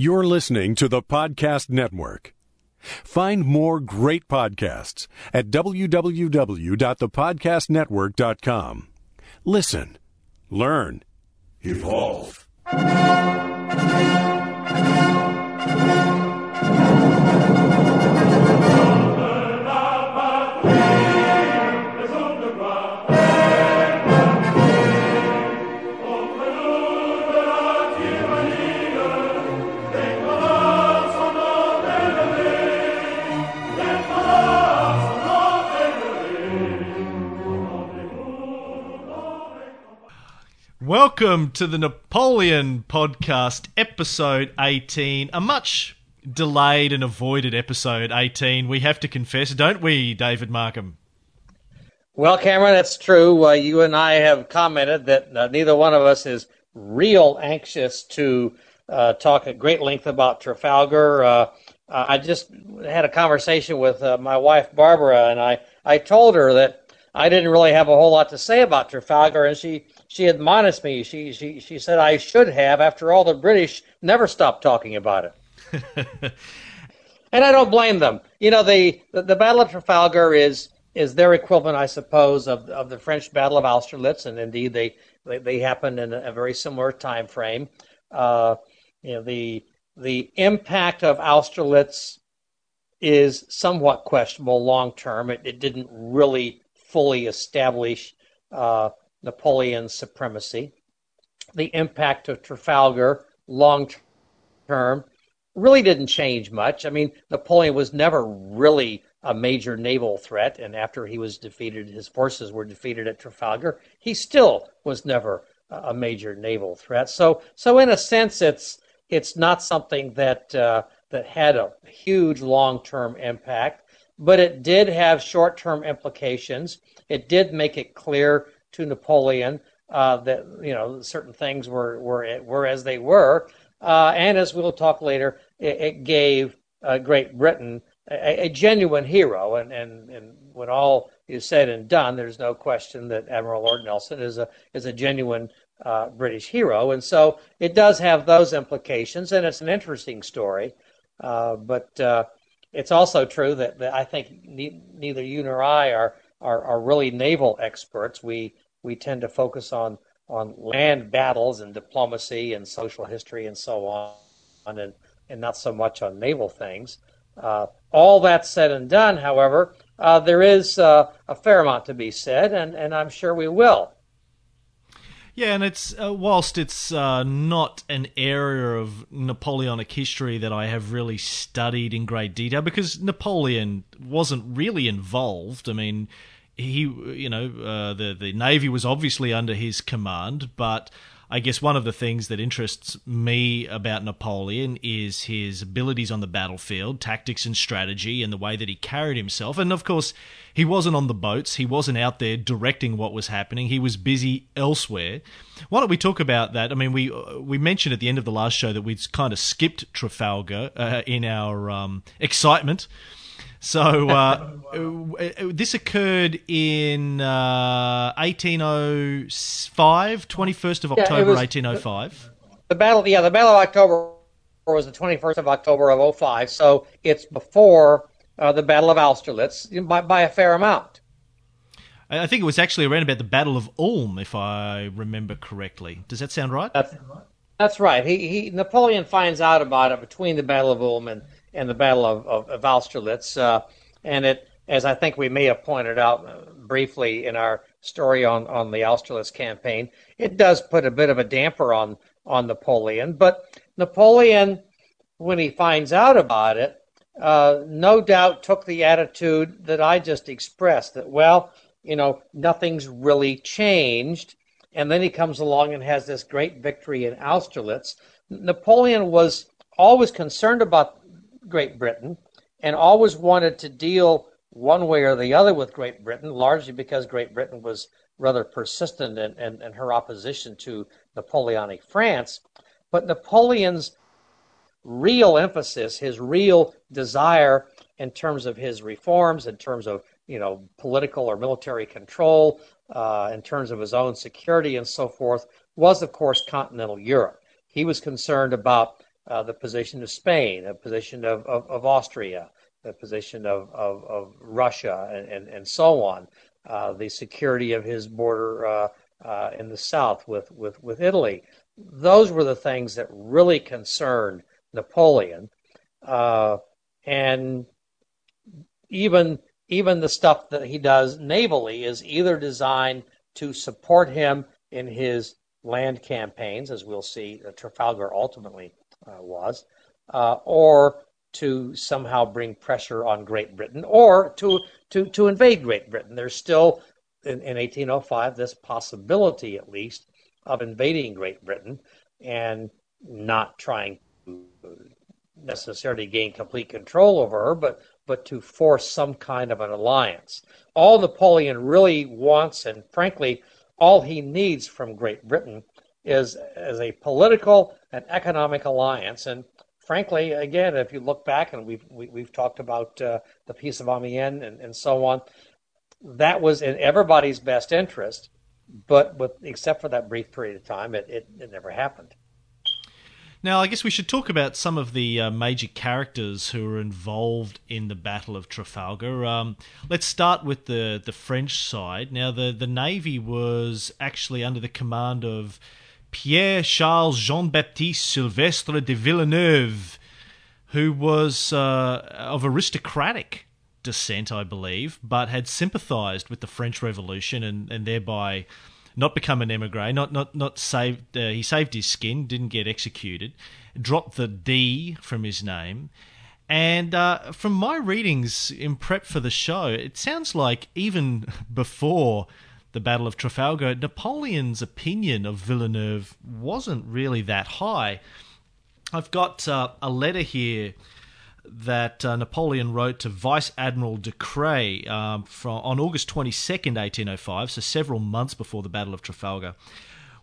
You're listening to the Podcast Network. Find more great podcasts at www.thepodcastnetwork.com. Listen, learn, evolve. Welcome to the Napoleon Podcast, episode 18. A much delayed and avoided episode 18, we have to confess, don't we, David Markham? Well, Cameron, that's true. Uh, you and I have commented that uh, neither one of us is real anxious to uh, talk at great length about Trafalgar. Uh, I just had a conversation with uh, my wife, Barbara, and I, I told her that I didn't really have a whole lot to say about Trafalgar, and she she admonished me. She she she said I should have. After all, the British never stopped talking about it, and I don't blame them. You know, the, the the Battle of Trafalgar is is their equivalent, I suppose, of of the French Battle of Austerlitz, and indeed they they, they happened in a very similar time frame. Uh, you know, the the impact of Austerlitz is somewhat questionable long term. It, it didn't really fully establish uh, Napoleon's supremacy. The impact of Trafalgar long term really didn't change much. I mean, Napoleon was never really a major naval threat, and after he was defeated, his forces were defeated at Trafalgar. He still was never a major naval threat. So, so in a sense, it's it's not something that uh, that had a huge long-term impact, but it did have short-term implications. It did make it clear to Napoleon uh, that you know certain things were were were as they were, uh, and as we'll talk later, it, it gave uh, Great Britain a, a, genuine hero. And, and and when all is said and done, there's no question that Admiral Lord Nelson is a is a genuine uh, British hero, and so it does have those implications, and it's an interesting story. Uh, but uh, it's also true that, that I think ne- neither you nor I are are, are really naval experts. We we tend to focus on on land battles and diplomacy and social history and so on, and and not so much on naval things. Uh, all that said and done, however, uh, there is uh, a fair amount to be said, and, and I'm sure we will. Yeah, and it's uh, whilst it's uh, not an area of Napoleonic history that I have really studied in great detail because Napoleon wasn't really involved. I mean, he, you know, uh, the the navy was obviously under his command, but I guess one of the things that interests me about Napoleon is his abilities on the battlefield, tactics and strategy, and the way that he carried himself. And of course, he wasn't on the boats, he wasn't out there directing what was happening, he was busy elsewhere. Why don't we talk about that? I mean, we we mentioned at the end of the last show that we'd kind of skipped Trafalgar uh, in our um, excitement. So uh, this occurred in uh, 1805, 21st of October, yeah, 1805. The battle, yeah, the Battle of October was the 21st of October of 05, so it's before uh, the Battle of Austerlitz by, by a fair amount. I think it was actually around about the Battle of Ulm, if I remember correctly. Does that sound right? That's, that's right. He, he Napoleon finds out about it between the Battle of Ulm and and the Battle of, of, of Austerlitz. Uh, and it, as I think we may have pointed out uh, briefly in our story on, on the Austerlitz campaign, it does put a bit of a damper on, on Napoleon. But Napoleon, when he finds out about it, uh, no doubt took the attitude that I just expressed that, well, you know, nothing's really changed. And then he comes along and has this great victory in Austerlitz. Napoleon was always concerned about Great Britain and always wanted to deal one way or the other with Great Britain, largely because Great Britain was rather persistent in, in, in her opposition to Napoleonic France. But Napoleon's real emphasis, his real desire in terms of his reforms, in terms of you know political or military control, uh, in terms of his own security and so forth, was of course continental Europe. He was concerned about uh, the position of Spain, the position of, of, of Austria, the position of, of, of Russia, and, and, and, so on, uh, the security of his border uh, uh, in the south with, with, with Italy. Those were the things that really concerned Napoleon. Uh, and even even the stuff that he does navally is either designed to support him in his land campaigns, as we'll see, at Trafalgar ultimately uh, was, uh, or to somehow bring pressure on Great Britain, or to to to invade Great Britain. There's still in, in 1805 this possibility, at least, of invading Great Britain and not trying to necessarily gain complete control over her, but but to force some kind of an alliance. All Napoleon really wants, and frankly, all he needs from Great Britain is as a political and economic alliance. And frankly, again, if you look back, and we've we, have we have talked about uh, the Peace of Amiens and, and so on, that was in everybody's best interest. But with except for that brief period of time, it, it, it never happened. Now, I guess we should talk about some of the uh, major characters who were involved in the Battle of Trafalgar. Um, let's start with the, the French side. Now, the, the Navy was actually under the command of Pierre Charles Jean Baptiste Sylvestre de Villeneuve, who was uh, of aristocratic descent, I believe, but had sympathized with the French Revolution and, and thereby not become an emigre, not not not saved. Uh, he saved his skin, didn't get executed, dropped the D from his name, and uh, from my readings in prep for the show, it sounds like even before the Battle of Trafalgar, Napoleon's opinion of Villeneuve wasn't really that high. I've got uh, a letter here that uh, Napoleon wrote to Vice Admiral Decrès um, from, on August 22nd, 1805, so several months before the Battle of Trafalgar,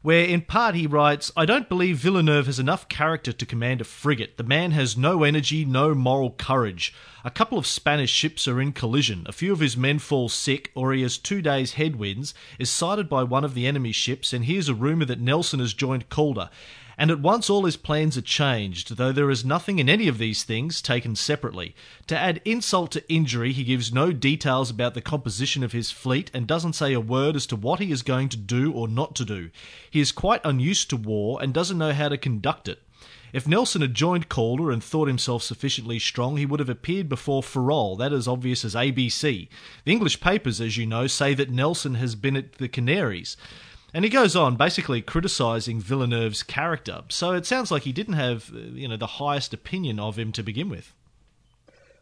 where in part he writes, I don't believe Villeneuve has enough character to command a frigate. The man has no energy, no moral courage. A couple of Spanish ships are in collision. A few of his men fall sick, or he has two days' headwinds, is sighted by one of the enemy's ships, and hears a rumour that Nelson has joined Calder and at once all his plans are changed, though there is nothing in any of these things taken separately. To add insult to injury, he gives no details about the composition of his fleet and doesn't say a word as to what he is going to do or not to do. He is quite unused to war and doesn't know how to conduct it. If Nelson had joined Calder and thought himself sufficiently strong, he would have appeared before Ferrol, that is obvious as ABC. The English papers, as you know, say that Nelson has been at the Canaries. And he goes on basically criticizing Villeneuve's character. So it sounds like he didn't have, uh, you know, the highest opinion of him to begin with.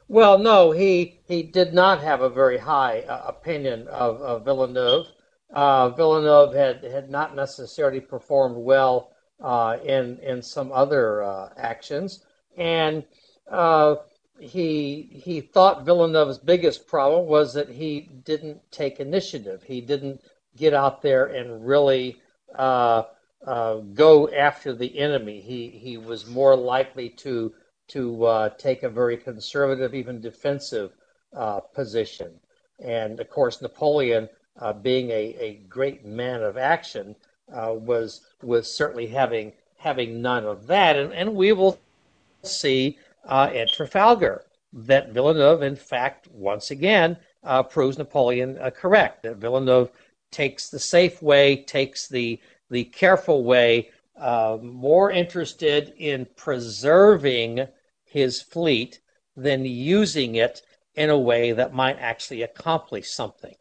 Well, no, he he did not have a very high uh, opinion of, of Villeneuve. Uh, Villeneuve had, had not necessarily performed well uh, in in some other uh, actions, and uh, he he thought Villeneuve's biggest problem was that he didn't take initiative. He didn't get out there and really uh, uh, go after the enemy. He he was more likely to to uh, take a very conservative, even defensive uh, position. And of course, Napoleon, uh, being a, a great man of action, uh, was was certainly having having none of that. And, and we will see at Trafalgar that Villeneuve, in fact, once again proves Napoleon correct. That Villeneuve takes the safe way, takes the the careful way, uh, more interested in preserving his fleet than using it in a way that might actually accomplish something.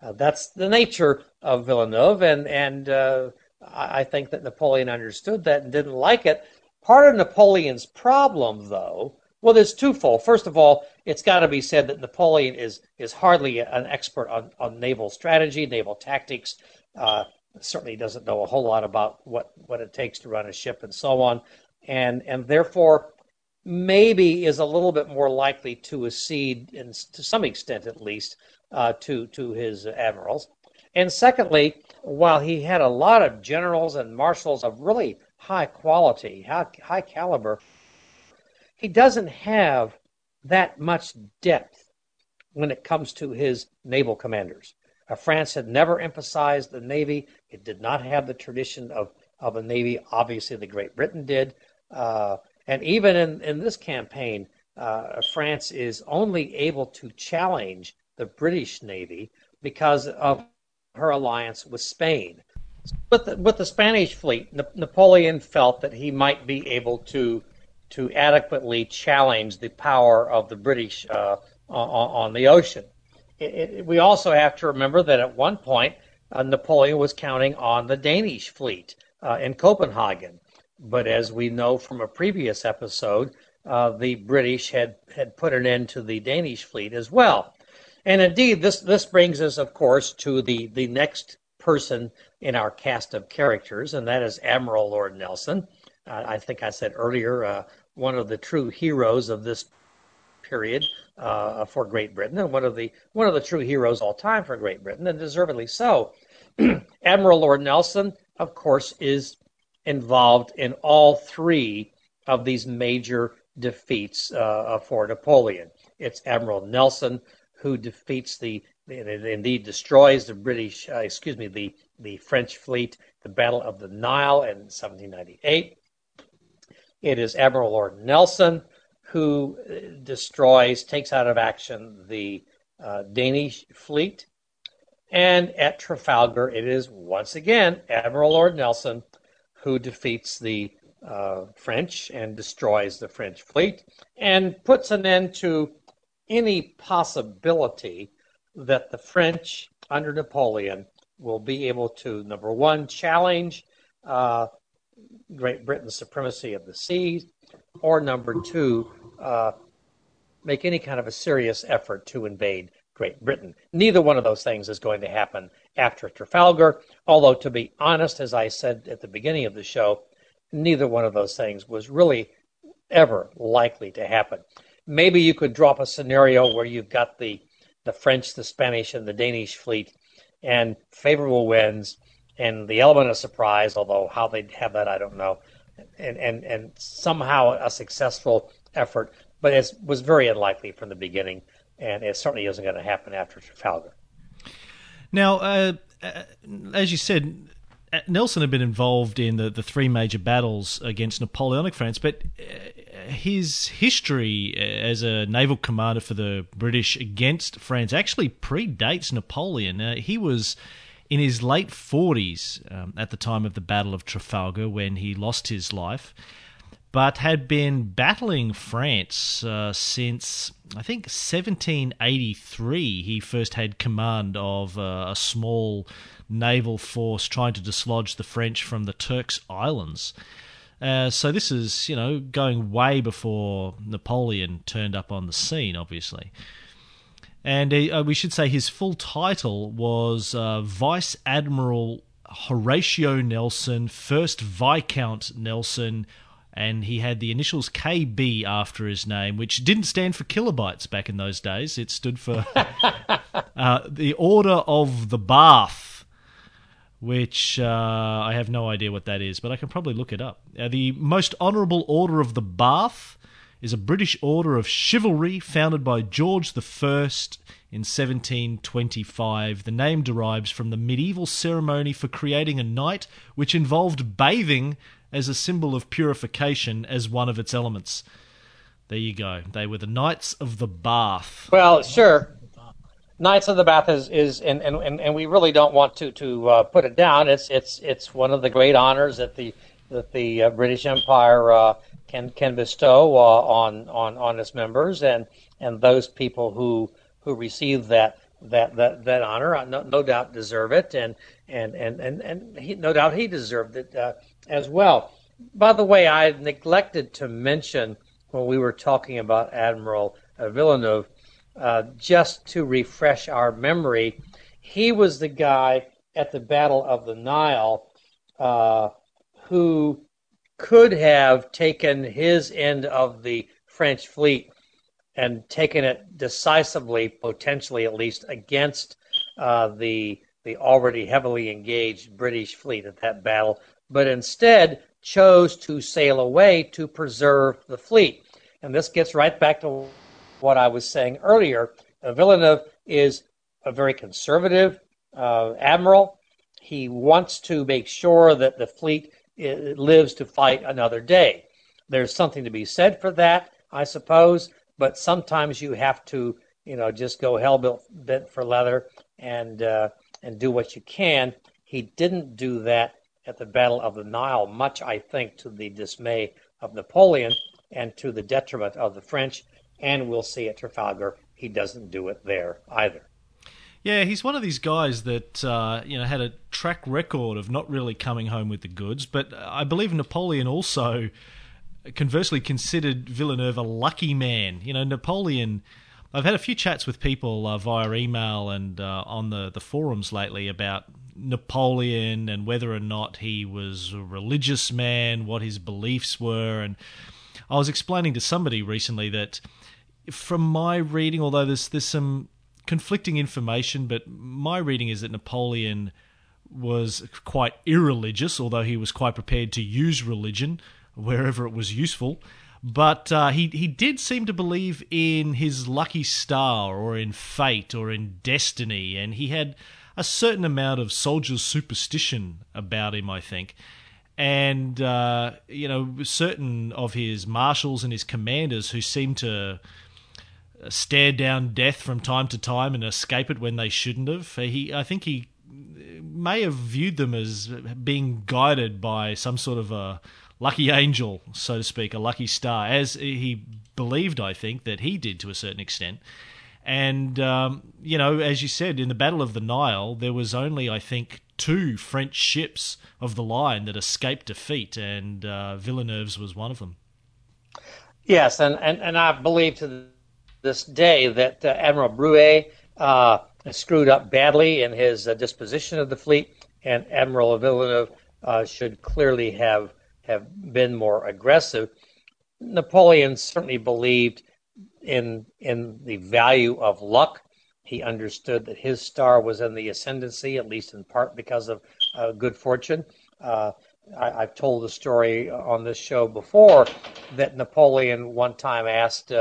Uh, that's the nature of Villeneuve, and and uh, I think that Napoleon understood that and didn't like it. Part of Napoleon's problem, though, well, there's twofold. First of all, it's got to be said that Napoleon is is hardly an expert on, on naval strategy, naval tactics. Uh, certainly doesn't know a whole lot about what, what it takes to run a ship and so on, and and therefore maybe is a little bit more likely to accede, in, to some extent at least, uh, to to his admirals. And secondly, while he had a lot of generals and marshals of really high quality, high, high caliber, he doesn't have that much depth when it comes to his naval commanders. Uh, France had never emphasized the Navy. It did not have the tradition of, of a Navy. Obviously, the Great Britain did. Uh, And even in, in this campaign, uh, France is only able to challenge the British Navy because of her alliance with Spain. With the, with the Spanish fleet, Napoleon felt that he might be able to to adequately challenge the power of the British uh, on, the ocean. It, it, we also have to remember that at one point uh, Napoleon was counting on the Danish fleet uh, in Copenhagen, but as we know from a previous episode, uh, the British had had put an end to the Danish fleet as well. And indeed, this this brings us, of course, to the the next person in our cast of characters, and that is Admiral Lord Nelson. Uh, I think I said earlier, uh, one of the true heroes of this period uh, for Great Britain, and one of the one of the true heroes all time for Great Britain, and deservedly so. Admiral Lord Nelson, of course, is involved in all three of these major defeats uh, for Napoleon. It's Admiral Nelson who defeats the indeed destroys the British, uh, excuse me, the, the French fleet, the Battle of the Nile in 1798. It is Admiral Lord Nelson who destroys, takes out of action the uh, Danish fleet. And at Trafalgar, it is once again Admiral Lord Nelson who defeats the uh, French and destroys the French fleet and puts an end to any possibility that the French under Napoleon will be able to, number one, challenge uh, Great Britain's supremacy of the seas, or number two, uh, make any kind of a serious effort to invade Great Britain. Neither one of those things is going to happen after Trafalgar, although, to be honest, as I said at the beginning of the show, neither one of those things was really ever likely to happen. Maybe you could drop a scenario where you've got the the French, the Spanish, and the Danish fleet, and favorable winds, and the element of surprise. Although how they'd have that, I don't know, and and and somehow a successful effort, but it was very unlikely from the beginning, and it certainly isn't going to happen after Trafalgar. Now, uh, uh as you said, uh, Nelson had been involved in the, the three major battles against Napoleonic France, but uh, his history as a naval commander for the British against France actually predates Napoleon. Uh, he was in his late 40s um, at the time of the Battle of Trafalgar when he lost his life, but had been battling France uh, since, I think, 1783. He first had command of uh, a small naval force trying to dislodge the French from the Turks Islands. Uh, so this is, you know, going way before Napoleon turned up on the scene, obviously. And uh, we should say his full title was uh, Vice Admiral Horatio Nelson, First Viscount Nelson, and he had the initials KB after his name, which didn't stand for kilobytes back in those days. It stood for uh, the Order of the Bath which uh, I have no idea what that is, but I can probably look it up. Uh, the Most Honourable Order of the Bath is a British order of chivalry founded by George I in 1725. The name derives from the medieval ceremony for creating a knight, which involved bathing as a symbol of purification as one of its elements. There you go. They were the Knights of the Bath. Well, sure. Knights of the Bath is, is and, and, and we really don't want to to uh, put it down. It's it's it's one of the great honors that the that the uh, British Empire uh, can can bestow uh, on on on its members and and those people who who receive that that that that honor uh, no, no doubt deserve it and and and and, and he, no doubt he deserved it uh, as well. By the way, I neglected to mention when we were talking about Admiral Villeneuve uh, just to refresh our memory, he was the guy at the Battle of the Nile uh, who could have taken his end of the French fleet and taken it decisively, potentially at least, against uh, the the already heavily engaged British fleet at that battle, but instead chose to sail away to preserve the fleet. And this gets right back to what I was saying earlier. Uh, Villeneuve is a very conservative uh, admiral. He wants to make sure that the fleet uh, lives to fight another day. there's something to be said for that, I suppose. But sometimes you have to, you know, just go hell bent for leather and uh, and do what you can. He didn't do that at the Battle of the Nile, much I think to the dismay of Napoleon and to the detriment of the French. And we'll see at Trafalgar, he doesn't do it there either. Yeah, he's one of these guys that uh, you know had a track record of not really coming home with the goods. But I believe Napoleon also, conversely, considered Villeneuve a lucky man. You know, Napoleon. I've had a few chats with people uh, via email and uh, on the, the forums lately about Napoleon and whether or not he was a religious man, what his beliefs were, and I was explaining to somebody recently that from my reading, although there's there's some conflicting information, but my reading is that Napoleon was quite irreligious, although he was quite prepared to use religion wherever it was useful. But uh, he he did seem to believe in his lucky star, or in fate, or in destiny, and he had a certain amount of soldier's superstition about him, I think. And uh, you know, certain of his marshals and his commanders who seemed to stare down death from time to time and escape it when they shouldn't have. He, I think he may have viewed them as being guided by some sort of a lucky angel, so to speak, a lucky star, as he believed, I think, that he did to a certain extent. And, um, you know, as you said, in the Battle of the Nile, there was only, I think, two French ships of the line that escaped defeat, and uh, Villeneuve's was one of them. Yes, and, and, and I believe to this day that uh, Admiral Brueys uh, screwed up badly in his uh, disposition of the fleet, and Admiral Villeneuve uh, should clearly have have been more aggressive. Napoleon certainly believed in in the value of luck. He understood that his star was in the ascendancy, at least in part because of uh, good fortune. Uh, I, have told the story on this show before that Napoleon one time asked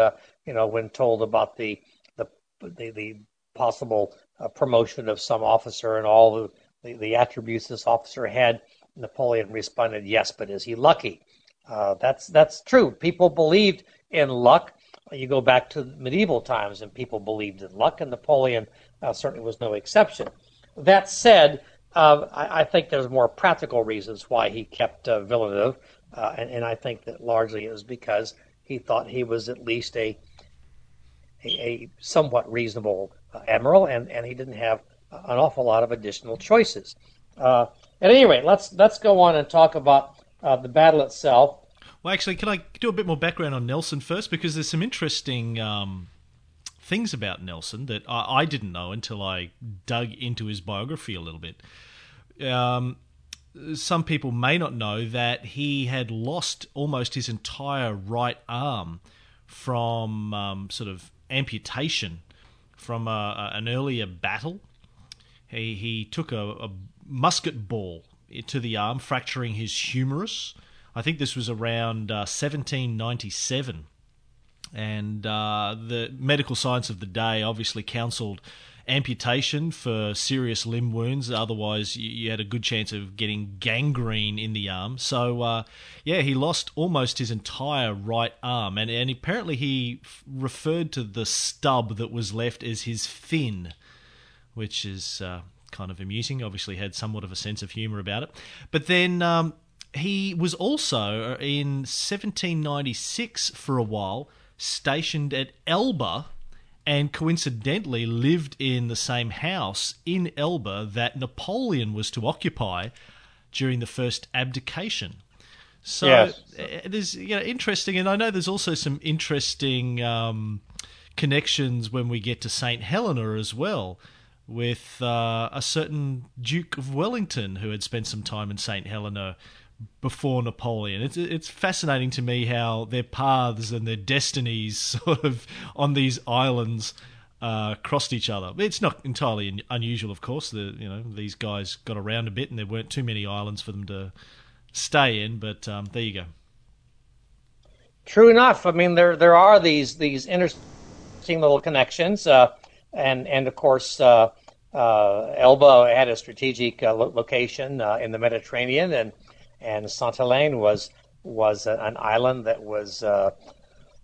you know, when told about the the the, the possible uh, promotion of some officer and all the, the, the, attributes this officer had, Napoleon responded, "Yes, but is he lucky?" Uh, that's that's true. People believed in luck. You go back to medieval times, and people believed in luck, and Napoleon uh, certainly was no exception. That said, uh, I, I, think there's more practical reasons why he kept uh, Villeneuve, uh, and, and I think that largely it was because he thought he was at least a a, a somewhat reasonable uh, admiral, and, and he didn't have an awful lot of additional choices. Uh, at any rate, let's let's go on and talk about uh, the battle itself. Well, actually, can I do a bit more background on Nelson first? Because there's some interesting um, things about Nelson that I, I, didn't know until I dug into his biography a little bit. Um, some people may not know that he had lost almost his entire right arm from um, sort of amputation from a, a, an earlier battle. He, he took a, a, musket ball to the arm, fracturing his humerus. I think this was around uh, 1797. And uh, the medical science of the day obviously counseled amputation for serious limb wounds. Otherwise, you, you, had a good chance of getting gangrene in the arm. So, uh, yeah, he lost almost his entire right arm, and and apparently he f- referred to the stub that was left as his fin, which is uh, kind of amusing. Obviously, had somewhat of a sense of humour about it. But then. Um, he was also uh, in 1796 for a while stationed at Elba and coincidentally lived in the same house in Elba that Napoleon was to occupy during the first abdication. So yes. it is you know interesting, and I know there's also some interesting um, connections when we get to Saint Helena as well, with uh, a certain Duke of Wellington who had spent some time in Saint Helena before Napoleon. It's it's fascinating to me how their paths and their destinies sort of on these islands uh, crossed each other. It's not entirely unusual, of course. The you know these guys got around a bit, and there weren't too many islands for them to stay in. But um, there you go. True enough. I mean, there there are these these interesting little connections, uh, and and of course. Uh, uh Elba had a strategic uh, location uh, in the Mediterranean, and and Saint Helene was was an island that was uh,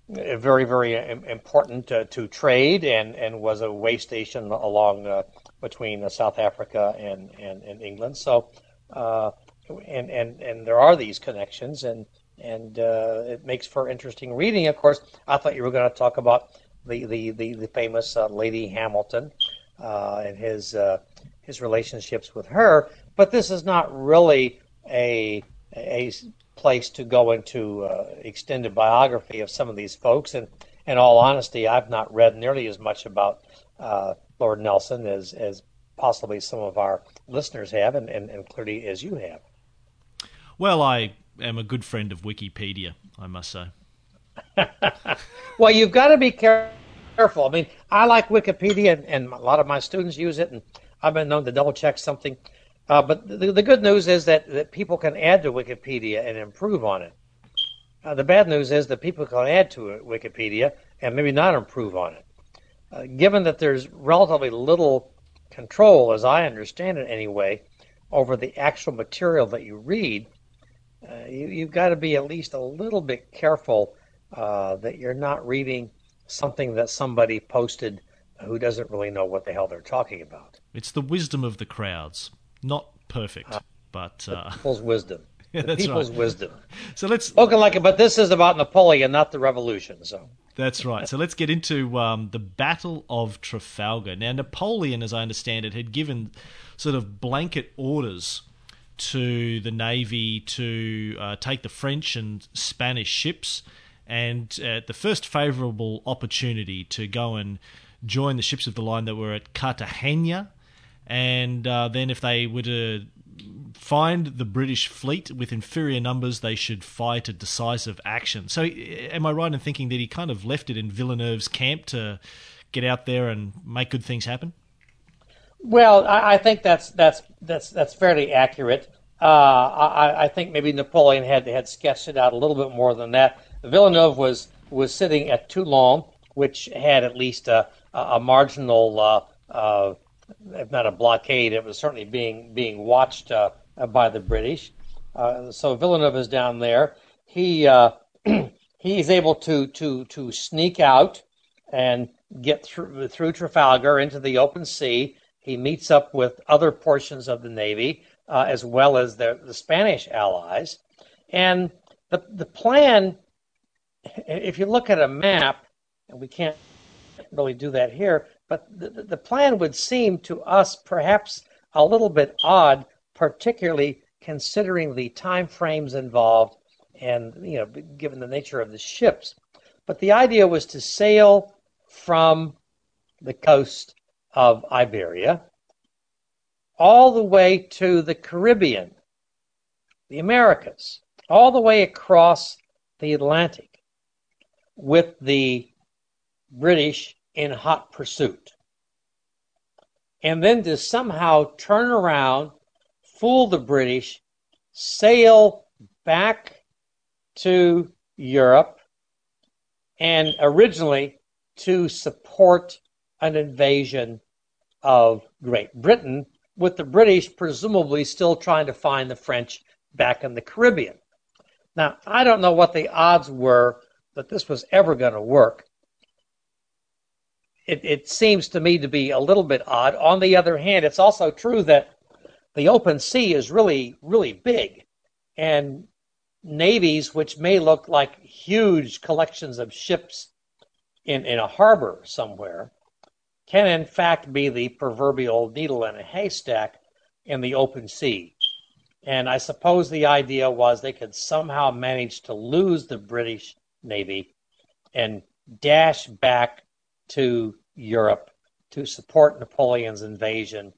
very, very important uh, to trade and, and was a way station along uh, between uh, South Africa and, and, and England. So, uh, and, and, and there are these connections, and, and uh, it makes for interesting reading. Of course, I thought you were going to talk about the, the, the, the famous Lady Hamilton and his, his relationships with her, but this is not really a a place to go into uh, extended biography of some of these folks. And in all honesty, I've not read nearly as much about uh, Lord Nelson as, as possibly some of our listeners have, and, and, and clearly as you have. Well, I am a good friend of Wikipedia, I must say. well, you've got to be careful. I mean, I like Wikipedia, and, and a lot of my students use it, and I've been known to double check something. Uh, but the, the, good news is that, that people can add to Wikipedia and improve on it. Uh, the bad news is that people can add to Wikipedia and maybe not improve on it. Uh, given that there's relatively little control, as I understand it anyway, over the actual material that you read, uh, you, have got to be at least a little bit careful uh, that you're not reading something that somebody posted who doesn't really know what the hell they're talking about. It's the wisdom of the crowds. Not perfect, uh, but uh, people's wisdom. yeah, the people's right. wisdom. So let's spoken like it, but this is about Napoleon, not the revolution. So that's right. So let's get into um, the Battle of Trafalgar. Now, Napoleon, as I understand it, had given sort of blanket orders to the navy to uh, take the French and Spanish ships, and at the first favourable opportunity to go and join the ships of the line that were at Cartagena and uh, then if they were to find the British fleet with inferior numbers, they should fight a decisive action. So, am I right in thinking that he kind of left it in Villeneuve's camp to get out there and make good things happen? Well, I, I think that's that's that's that's fairly accurate. Uh, I, I, think maybe Napoleon had had sketched it out a little bit more than that. Villeneuve was was sitting at Toulon, which had at least a, a marginal uh, uh, if not a blockade, it was certainly being being watched uh, by the British. Uh, so Villeneuve is down there. He uh, he's able to to to sneak out and get through through Trafalgar into the open sea. He meets up with other portions of the navy uh, as well as the, the Spanish allies, and the the plan. If you look at a map, and we can't really do that here, but the, the plan would seem to us perhaps a little bit odd, particularly considering the time frames involved and you know given the nature of the ships. But the idea was to sail from the coast of Iberia all the way to the Caribbean, the Americas, all the way across the Atlantic with the British in hot pursuit. And then to somehow turn around, fool the British, sail back to Europe, and originally to support an invasion of Great Britain, with the British presumably still trying to find the French back in the Caribbean. Now, I don't know what the odds were that this was ever going to work, it, it seems to me to be a little bit odd. On the other hand, it's also true that the open sea is really, really big. And navies, which may look like huge collections of ships in, in a harbor somewhere, can in fact be the proverbial needle in a haystack in the open sea. And I suppose the idea was they could somehow manage to lose the British Navy and dash back to Europe to support Napoleon's invasion.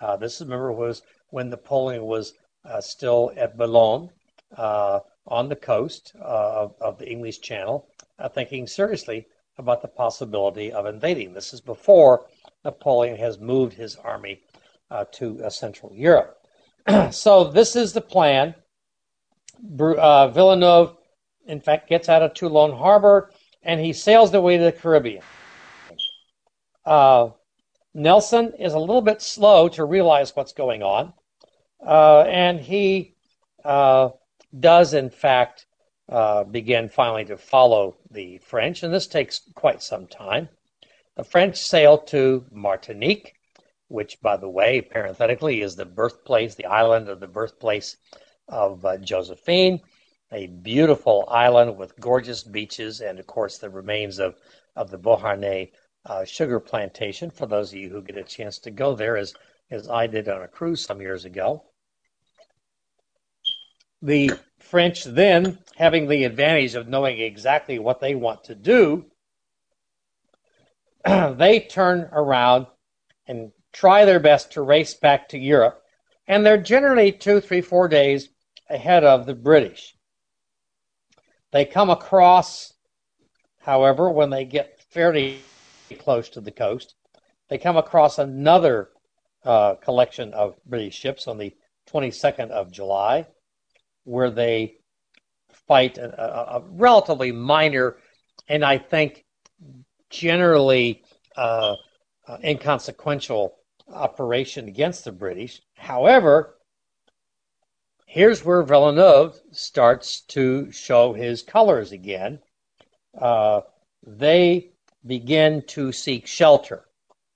Uh, this, remember, was when Napoleon was uh, still at Boulogne uh, on the coast uh, of, of, the English Channel, uh, thinking seriously about the possibility of invading. This is before Napoleon has moved his army uh, to Central Europe. so, this is the plan. Villeneuve, in fact, gets out of Toulon Harbor and he sails the way to the Caribbean. Uh, Nelson is a little bit slow to realize what's going on, uh, and he uh, does, in fact, uh, begin finally to follow the French, and this takes quite some time. The French sail to Martinique, which, by the way, parenthetically, is the birthplace, the island of the birthplace of uh, Josephine, a beautiful island with gorgeous beaches, and of course, the remains of, of the Beauharnais uh, sugar plantation. For those of you who get a chance to go there, as, as I did on a cruise some years ago. The French then, having the advantage of knowing exactly what they want to do, they turn around and try their best to race back to Europe. And they're generally two, three, four days ahead of the British. They come across, however, when they get fairly close to the coast, they come across another uh, collection of British ships on the 22nd of July, where they fight a, a, relatively minor and I think generally uh, uh, inconsequential operation against the British. However, here's where Villeneuve starts to show his colors again. Uh, they begin to seek shelter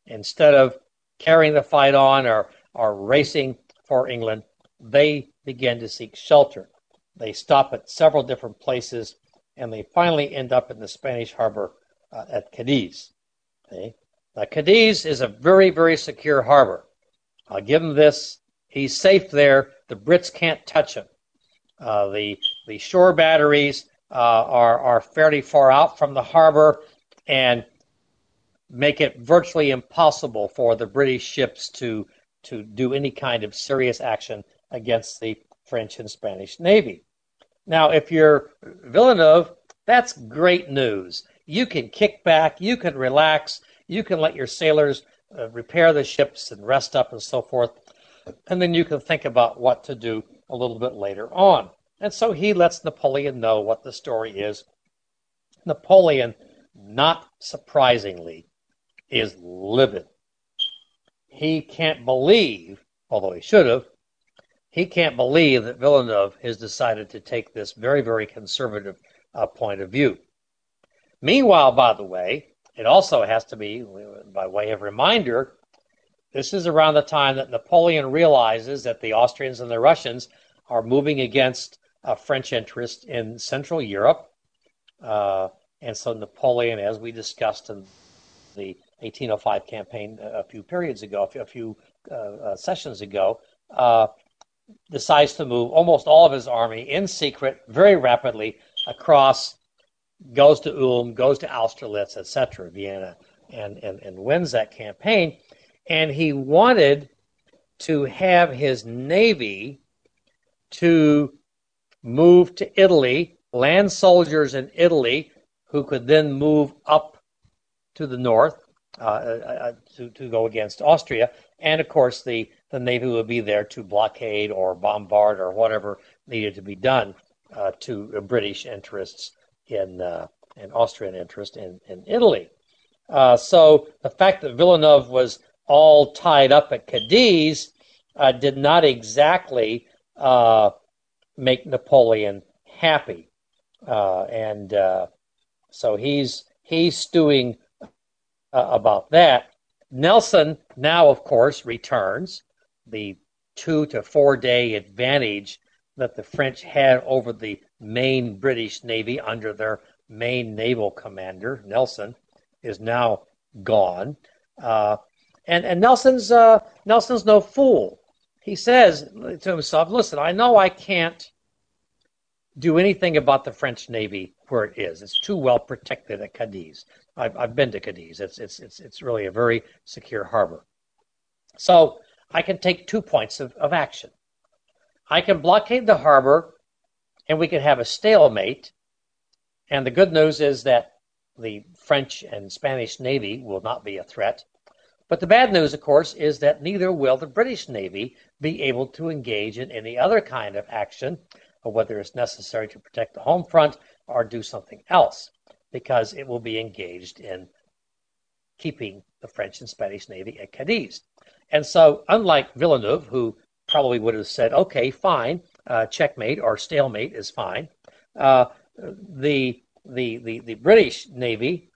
instead of carrying the fight on or, or racing for England. They begin to seek shelter. They stop at several different places and they finally end up in the Spanish harbor uh, at Cadiz. Okay? Now, Cadiz is a very, very secure harbor. I'll give him this. He's safe there. The Brits can't touch him. Uh, the, the shore batteries uh, are, are fairly far out from the harbor and make it virtually impossible for the British ships to, to do any kind of serious action against the French and Spanish Navy. Now, if you're Villeneuve, that's great news. You can kick back, you can relax, you can let your sailors uh, repair the ships and rest up and so forth. And then you can think about what to do a little bit later on. And so he lets Napoleon know what the story is. Napoleon, not surprisingly, is livid. He can't believe, although he should have, he can't believe that Villeneuve has decided to take this very, very conservative uh, point of view. Meanwhile, by the way, it also has to be, by way of reminder, this is around the time that Napoleon realizes that the Austrians and the Russians are moving against a French interest in Central Europe. Uh, and so Napoleon, as we discussed in the 1805 campaign a few periods ago, a few uh, uh, sessions ago, uh, decides to move almost all of his army in secret, very rapidly across goes to Ulm, goes to Austerlitz, etc., Vienna, and, and, and wins that campaign. And he wanted to have his navy to move to Italy, land soldiers in Italy who could then move up to the north uh, uh, uh to, to go against Austria. And of course, the, the Navy would be there to blockade or bombard or whatever needed to be done uh, to British interests in uh, and Austrian interest in, in Italy. Uh, so the fact that Villeneuve was all tied up at Cadiz uh, did not exactly uh, make Napoleon happy, uh, and so he's he's stewing about that. Nelson now, of course, returns the two to four day advantage that the French had over the main British Navy under their main naval commander, Nelson, is now gone. Uh, and and Nelson's uh, Nelson's no fool. He says to himself, "Listen, I know I can't do anything about the French Navy where it is. It's too well protected at Cadiz. I've, I've been to Cadiz. It's it's it's it's really a very secure harbor. So I can take two points of, of action. I can blockade the harbor and we can have a stalemate. And the good news is that the French and Spanish Navy will not be a threat. But the bad news, of course, is that neither will the British Navy be able to engage in any other kind of action, whether it's necessary to protect the home front or do something else, because it will be engaged in keeping the French and Spanish Navy at Cadiz. And so, unlike Villeneuve, who probably would have said, okay, fine, uh, checkmate or stalemate is fine. Uh, the, the, the, the British Navy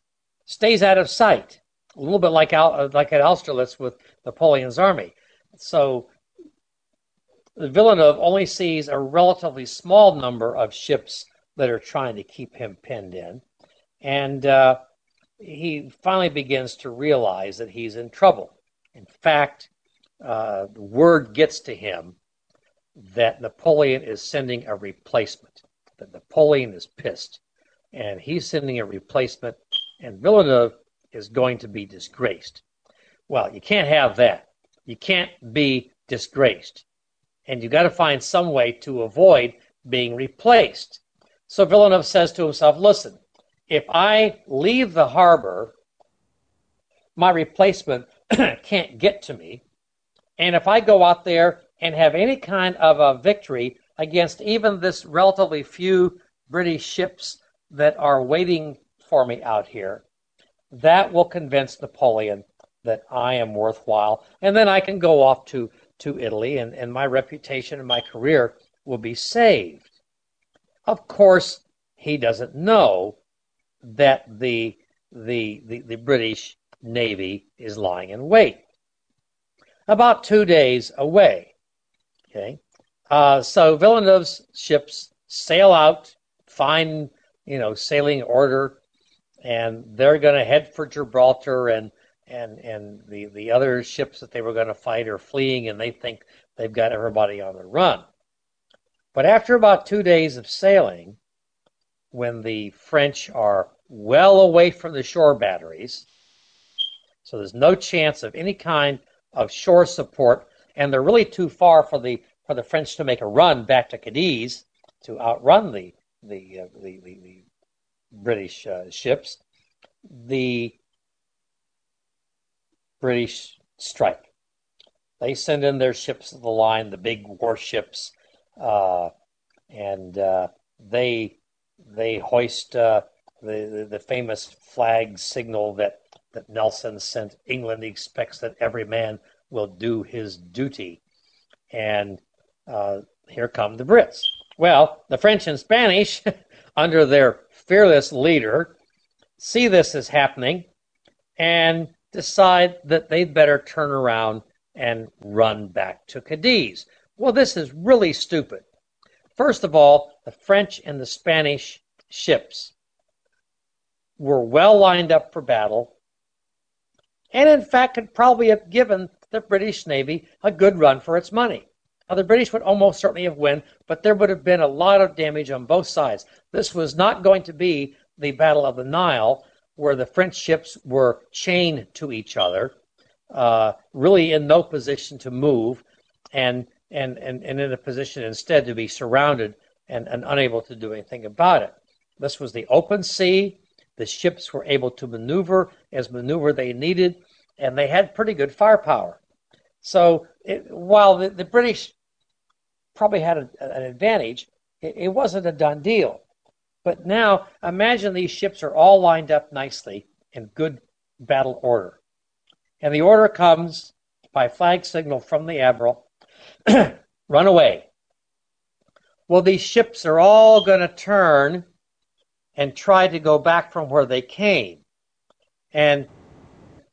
stays out of sight, a little bit like, Al, like at Austerlitz with Napoleon's army. So Villeneuve only sees a relatively small number of ships that are trying to keep him pinned in. And uh, he finally begins to realize that he's in trouble. In fact, uh, word gets to him that Napoleon is sending a replacement, that Napoleon is pissed, and he's sending a replacement, and Villeneuve is going to be disgraced. Well, you can't have that. You can't be disgraced. And you've got to find some way to avoid being replaced. So Villeneuve says to himself, listen, if I leave the harbor, my replacement can't get to me. And if I go out there and have any kind of a victory against even this relatively few British ships that are waiting for me out here, that will convince Napoleon that I am worthwhile. And then I can go off to, to Italy and, and my reputation and my career will be saved. Of course, he doesn't know that the, the, the, the British Navy is lying in wait. About two days away. Okay. Uh, so Villeneuve's ships sail out, find, you know, sailing order, and they're going to head for Gibraltar and and and the the other ships that they were going to fight are fleeing and they think they've got everybody on the run. But after about 2 days of sailing, when the French are well away from the shore batteries. So there's no chance of any kind of shore support, and they're really too far for the for the French to make a run back to Cadiz to outrun the the uh, the, the, the, British uh, ships. The British strike. They send in their ships of the line, the big warships, uh, and uh, they they hoist uh, the, the, famous flag signal that, that Nelson sent. England expects that every man will do his duty. And uh, here come the Brits. Well, the French and Spanish, under their fearless leader, see this as happening and decide that they'd better turn around and run back to Cadiz. Well, this is really stupid. First of all, the French and the Spanish ships were well lined up for battle, and in fact could probably have given the British Navy a good run for its money. Now, the British would almost certainly have won, but there would have been a lot of damage on both sides. This was not going to be the Battle of the Nile, where the French ships were chained to each other, uh, really in no position to move, and, and, and, and in a position instead to be surrounded and, and unable to do anything about it. This was the open sea. The ships were able to maneuver as maneuver they needed, and they had pretty good firepower. So it, while the, the, British probably had a, an advantage, it, it wasn't a done deal. But now imagine these ships are all lined up nicely in good battle order. And the order comes by flag signal from the admiral run away. Well, these ships are all going to turn and try to go back from where they came. And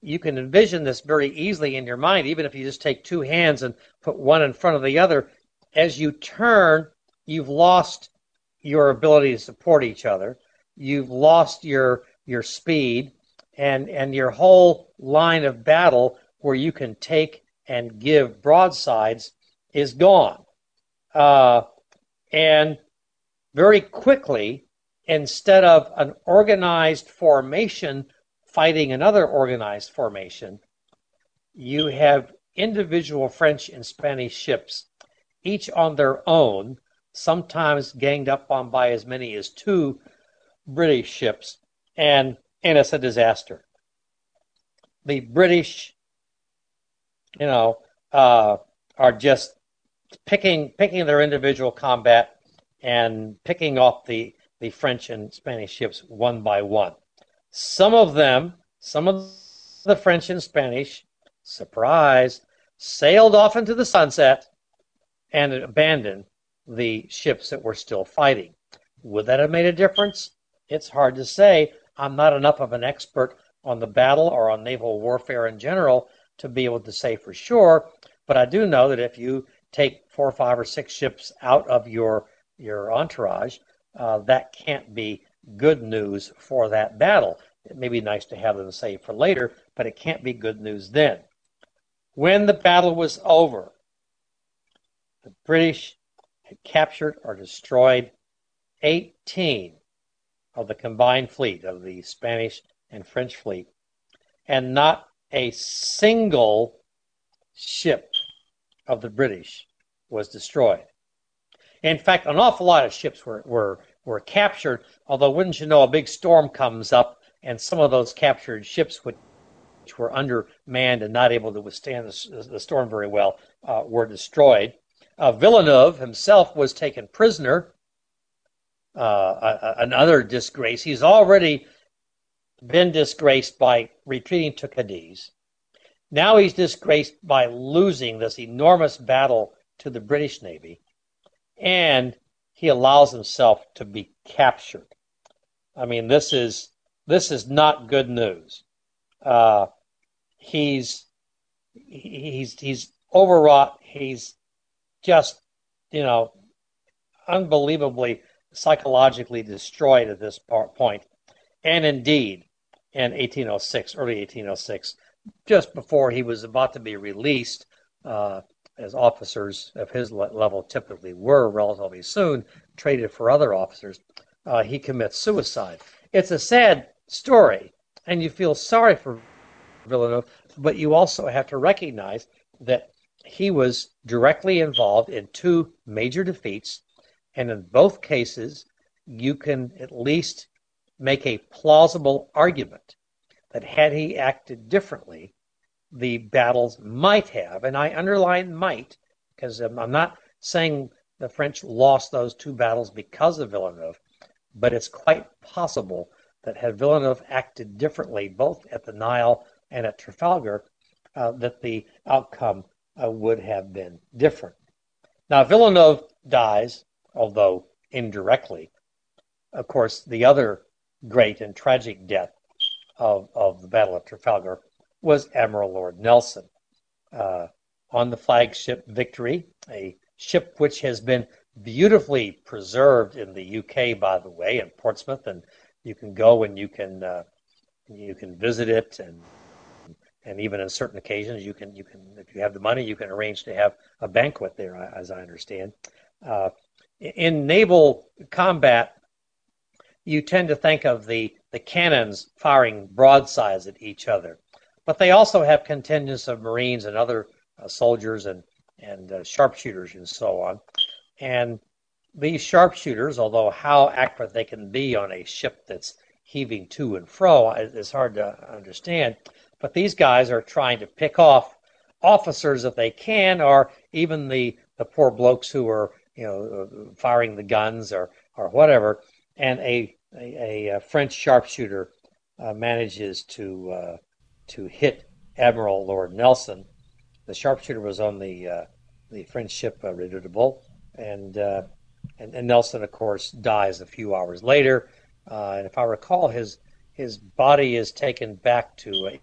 you can envision this very easily in your mind, even if you just take two hands and put one in front of the other. As you turn, you've lost your ability to support each other. You've lost your your speed and and your whole line of battle where you can take and give broadsides is gone. Uh, and very quickly, instead of an organized formation fighting another organized formation, you have individual French and Spanish ships, each on their own, sometimes ganged up on by as many as two British ships, and, and it's a disaster. The British, you know, uh, are just picking picking their individual combat and picking off the the French and Spanish ships one by one. Some of them, some of the French and Spanish, surprise, sailed off into the sunset and abandoned the ships that were still fighting. Would that have made a difference? It's hard to say. I'm not enough of an expert on the battle or on naval warfare in general to be able to say for sure. But I do know that if you take four, five, or six ships out of your your entourage, uh, that can't be good news for that battle. It may be nice to have them saved for later, but it can't be good news then. When the battle was over, the British captured or destroyed 18 of the combined fleet of the Spanish and French fleet, and not a single ship of the British was destroyed. In fact, an awful lot of ships were, were, were captured, although wouldn't you know, a big storm comes up and some of those captured ships, which, which were undermanned and not able to withstand the, the storm very well, uh, were destroyed. Uh, Villeneuve himself was taken prisoner. Uh, another disgrace. He's already been disgraced by retreating to Cadiz. Now he's disgraced by losing this enormous battle to the British Navy, and he allows himself to be captured. I mean, this is this is not good news. Uh, he's he's he's overwrought. He's just you know unbelievably psychologically destroyed at this point. And indeed, in 1806, early 1806, just before he was about to be released, uh, as officers of his level typically were relatively soon, traded for other officers, uh, he commits suicide. It's a sad story, and you feel sorry for Villeneuve, but you also have to recognize that he was directly involved in two major defeats, and in both cases, you can at least make a plausible argument that had he acted differently, the battles might have, and I underline might, because I'm not saying the French lost those two battles because of Villeneuve, but it's quite possible that had Villeneuve acted differently, both at the Nile and at Trafalgar, uh, that the outcome would have been different. Now, Villeneuve dies, although indirectly. Of course, the other great and tragic death of, of the Battle of Trafalgar was Admiral Lord Nelson. Uh, on the flagship Victory, a ship which has been beautifully preserved in the UK, by the way, in Portsmouth, and you can go and you can uh, you can visit it, and and even on certain occasions you can you can if you have the money you can arrange to have a banquet there, as I understand. Uh, in naval combat, you tend to think of the, the cannons firing broadsides at each other. But they also have contingents of Marines and other uh, soldiers and, and uh, sharpshooters and so on. And these sharpshooters, although how accurate they can be on a ship that's heaving to and fro is hard to understand. But these guys are trying to pick off officers if they can, or even the, the poor blokes who are you know uh, firing the guns or or whatever and a a, a French sharpshooter uh, manages to uh, to hit Admiral Lord Nelson. The sharpshooter was on the uh, the French ship uh, Redoutable, and, uh, and, and Nelson, of course, dies a few hours later. Uh, and if I recall, his his body is taken back to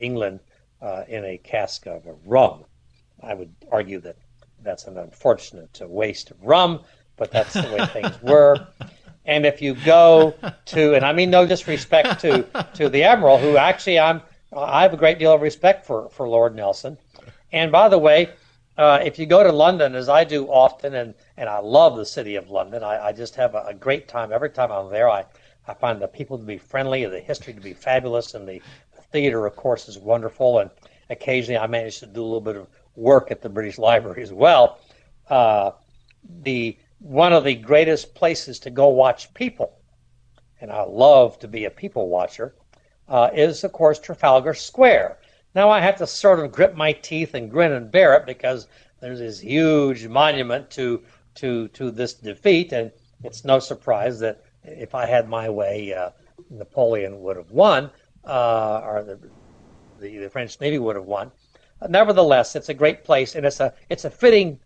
England in a cask of rum. I would argue that that's an unfortunate waste of rum, but that's the way things were. And if you go to, and I mean no disrespect to to the admiral, who actually I'm, I have a great deal of respect for for Lord Nelson. And by the way, uh, if you go to London, as I do often, and and I love the city of London, I, I just have a, a great time every time I'm there. I I find the people to be friendly, the history to be fabulous, and the theater, of course, is wonderful. And occasionally, I manage to do a little bit of work at the British Library as well. Uh, the one of the greatest places to go watch people, and I love to be a people watcher, uh, is of course Trafalgar Square. Now I have to sort of grit my teeth and grin and bear it because there's this huge monument to to to this defeat, and it's no surprise that if I had my way, uh, Napoleon would have won, uh, or the, the, the French Navy would have won. Nevertheless, it's a great place, and it's a it's a fitting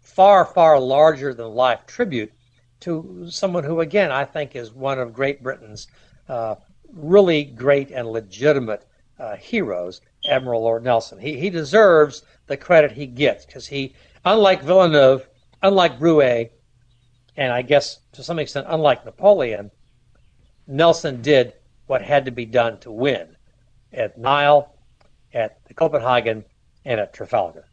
far, far larger than life tribute to someone who, again, I think is one of Great Britain's uh, really great and legitimate uh, heroes, Admiral Lord Nelson. He, he deserves the credit he gets because he, unlike Villeneuve, unlike Brueys, and I guess to some extent, unlike Napoleon, Nelson did what had to be done to win at Nile, at Copenhagen, and at Trafalgar.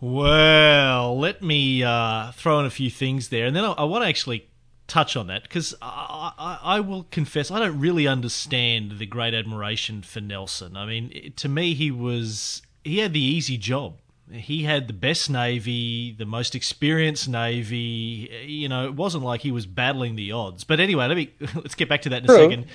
Well, let me uh, throw in a few things there, and then I, I want to actually touch on that because I, I, I, will confess I don't really understand the great admiration for Nelson. I mean, to me, he was he had the easy job. He had the best navy, the most experienced navy. You know, it wasn't like he was battling the odds. But anyway, let me let's get back to that in true. a second.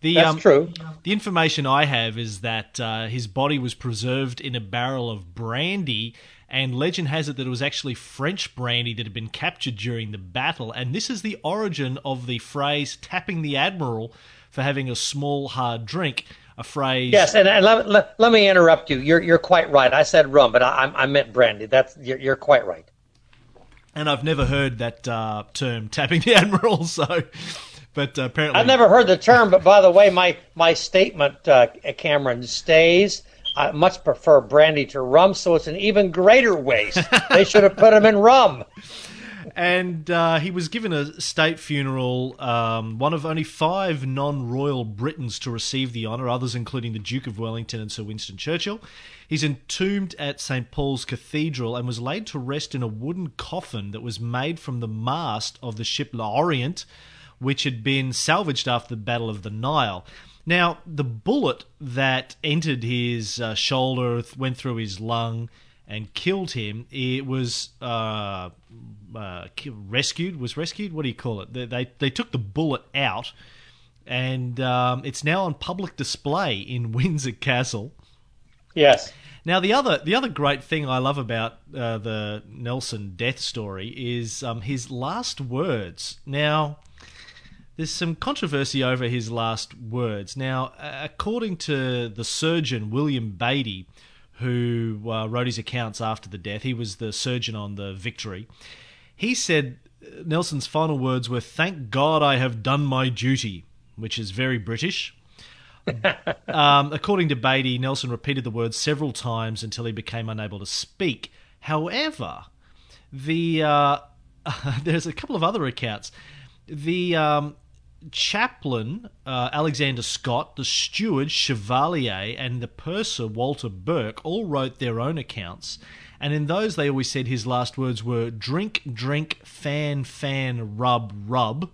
The, That's um, true. The information I have is that uh, his body was preserved in a barrel of brandy and legend has it that it was actually French brandy that had been captured during the battle, and this is the origin of the phrase tapping the admiral for having a small hard drink. A phrase. Yes, and, and let, let, let, me interrupt you. You're you're quite right. I said rum, but I, I meant brandy. That's you're, you're quite right. And I've never heard that uh, term tapping the admiral. So, but uh, apparently I've never heard the term. But by the way, my my statement, uh, Cameron, stays I much prefer brandy to rum, so it's an even greater waste. they should have put them in rum. And uh, he was given a state funeral, um, one of only five non royal Britons to receive the honour, others including the Duke of Wellington and Sir Winston Churchill. He's entombed at St. Paul's Cathedral and was laid to rest in a wooden coffin that was made from the mast of the ship L'Orient, which had been salvaged after the Battle of the Nile. Now, the bullet that entered his uh, shoulder, went through his lung, and killed him, it was uh, uh, rescued. Was rescued? What do you call it? They they, they took the bullet out, and um, it's now on public display in Windsor Castle. Yes. Now the other the other great thing I love about uh, the Nelson death story is um, his last words. Now there's some controversy over his last words. Now, according to the surgeon William Beatty, who uh, wrote his accounts after the death, he was the surgeon on the Victory. He said Nelson's final words were, Thank God I have done my duty, which is very British. um, according to Beatty, Nelson repeated the words several times until he became unable to speak. However, the uh, there's a couple of other accounts. The um, chaplain uh, Alexander Scott, the steward Chevalier, and the purser Walter Burke all wrote their own accounts. And in those, they always said his last words were drink, drink, fan, fan, rub, rub.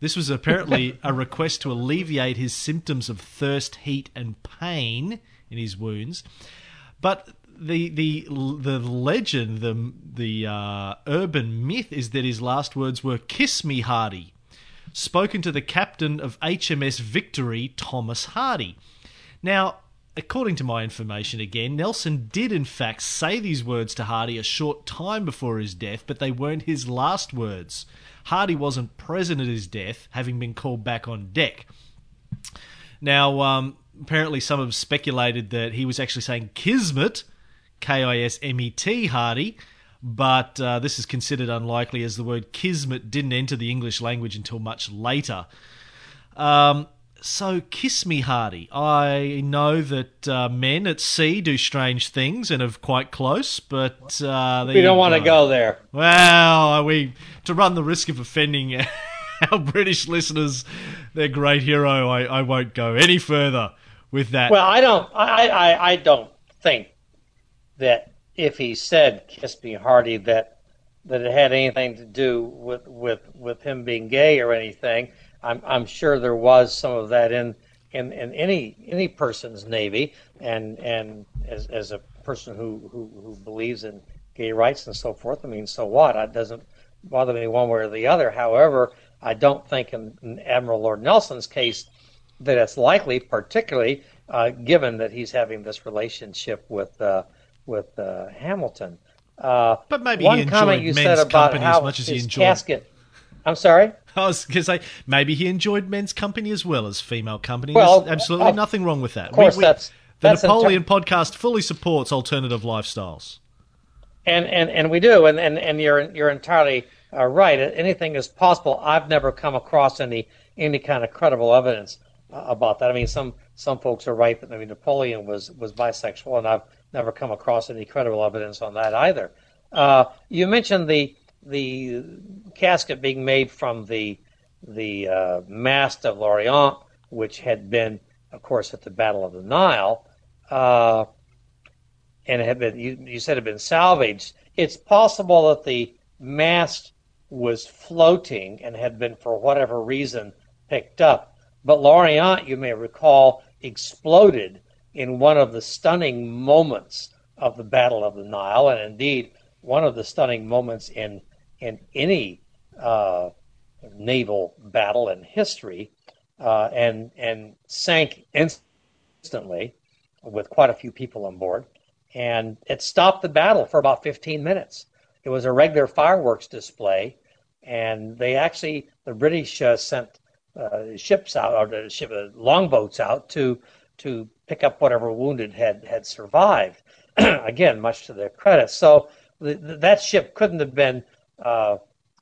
This was apparently a request to alleviate his symptoms of thirst, heat, and pain in his wounds. But the the the legend, the the uh, urban myth is that his last words were "Kiss me, Hardy." spoken to the captain of HMS Victory, Thomas Hardy. Now, according to my information again, Nelson did in fact say these words to Hardy a short time before his death, but they weren't his last words. Hardy wasn't present at his death, having been called back on deck. Now, um, apparently, some have speculated that he was actually saying Kismet, K I S M E T, Hardy, but uh, this is considered unlikely as the word kismet didn't enter the English language until much later. Um, so, kiss me, Hardy. I know that uh, men at sea do strange things and are quite close, but uh, we don't want to go there. Well, we to run the risk of offending our British listeners, their great hero. I, I won't go any further with that. Well, I don't. I, I, I don't think that if he said "kiss me, Hardy," that that it had anything to do with with with him being gay or anything. I'm I'm sure there was some of that in in, in any any person's navy, and and as as a person who, who who believes in gay rights and so forth. I mean, so what? It doesn't bother me one way or the other. However, I don't think in, in Admiral Lord Nelson's case that it's likely, particularly uh, given that he's having this relationship with uh, with uh, Hamilton. Uh, but maybe one he enjoyed comment you said about company as much as he enjoyed casket. I'm sorry. I was going to say maybe he enjoyed men's company as well as female company. Well, There's absolutely nothing wrong with that. Of course, we, we, that's the that's Napoleon inter- podcast fully supports alternative lifestyles. And and and we do, and and and you're you're entirely uh, right. Anything is possible. I've never come across any any kind of credible evidence uh, about that. I mean, some some folks are right that maybe Napoleon was was bisexual, and I've never come across any credible evidence on that either. Uh, you mentioned the the casket being made from the the uh, mast of L'Orient, which had been, of course, at the Battle of the Nile, uh, and had been you, you said had been salvaged. It's possible that the mast was floating and had been, for whatever reason, picked up. But L'Orient, you may recall, exploded in one of the stunning moments of the Battle of the Nile, and indeed one of the stunning moments in in any uh, naval battle in history, uh, and and sank instantly with quite a few people on board, and it stopped the battle for about 15 minutes. It was a regular fireworks display, and they actually the British uh, sent uh, ships out or the ship, uh, longboats out to to pick up whatever wounded had had survived. Again, much to their credit. So that ship couldn't have been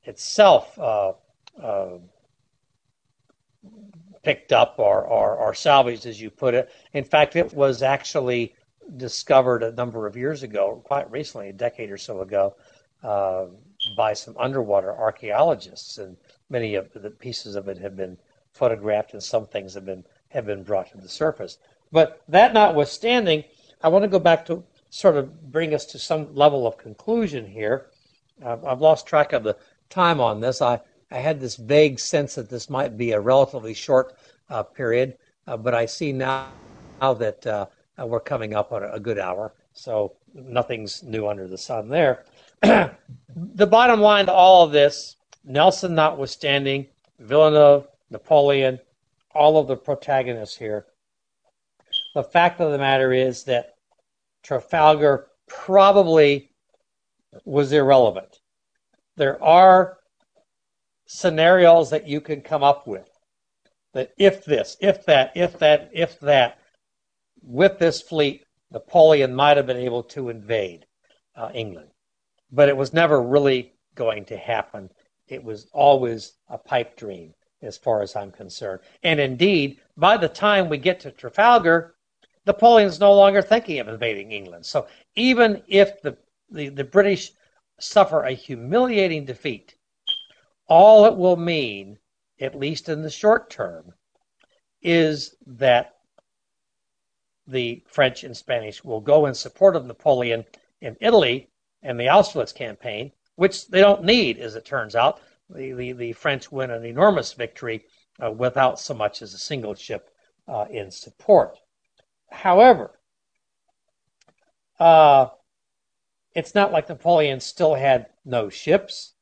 itself uh, uh, picked up or, or, or salvaged, as you put it. In fact, it was actually discovered a number of years ago, quite recently, a decade or so ago, uh, by some underwater archaeologists, and many of the pieces of it have been photographed, and some things have been have been brought to the surface. But that notwithstanding, I want to go back to sort of bring us to some level of conclusion here. Uh, I've lost track of the time on this. I, I had this vague sense that this might be a relatively short uh, period, uh, but I see now, now that uh, we're coming up on a good hour, so nothing's new under the sun there. the bottom line to all of this, Nelson notwithstanding, Villeneuve, Napoleon, all of the protagonists here, the fact of the matter is that Trafalgar probably was irrelevant. There are scenarios that you can come up with that if this, if that, if that, if that, with this fleet, Napoleon might have been able to invade uh, England but it was never really going to happen. It was always a pipe dream, as far as I'm concerned. And indeed, by the time we get to Trafalgar, Napoleon's no longer thinking of invading England. So even if the, the, the British suffer a humiliating defeat, all it will mean, at least in the short term, is that the French and Spanish will go in support of Napoleon in Italy and the Austerlitz campaign, which they don't need, as it turns out. The, the, the French win an enormous victory uh, without so much as a single ship uh, in support. However, uh, it's not like Napoleon still had no ships.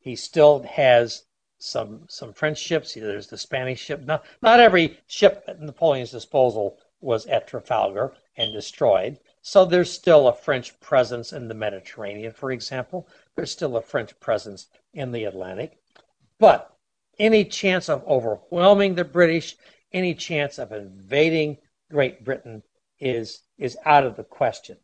He still has some some French ships. There's the Spanish ship. Not not every ship at Napoleon's disposal was at Trafalgar and destroyed. So there's still a French presence in the Mediterranean, for example. There's still a French presence in the Atlantic. But any chance of overwhelming the British, any chance of invading Great Britain is, is out of the question.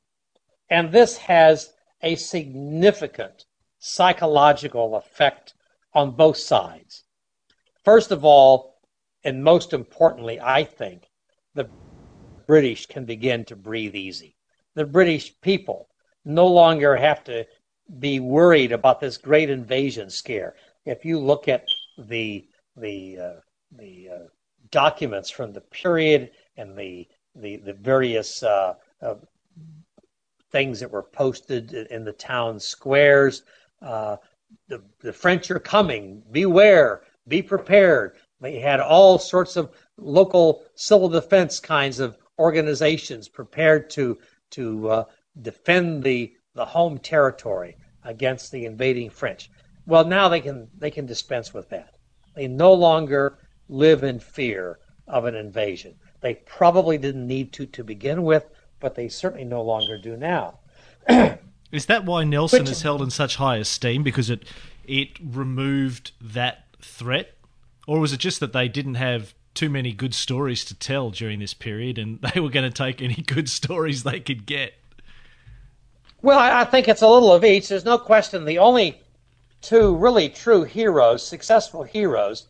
And this has a significant psychological effect on both sides. First of all, and most importantly, I think, the British can begin to breathe easy the British people no longer have to be worried about this great invasion scare. If you look at the the uh, the uh, documents from the period and the the the various uh, uh things that were posted in the town squares, uh, the the French are coming. Beware, be prepared. They had all sorts of local civil defense kinds of organizations prepared to to uh, defend the, the home territory against the invading French. Well, now they can they can dispense with that. They no longer live in fear of an invasion. They probably didn't need to to begin with, but they certainly no longer do now. is that why Nelson Which, is held in such high esteem because it it removed that threat, or was it just that they didn't have too many good stories to tell during this period, and they were going to take any good stories they could get. Well, I think it's a little of each. There's no question. The only two really true heroes, successful heroes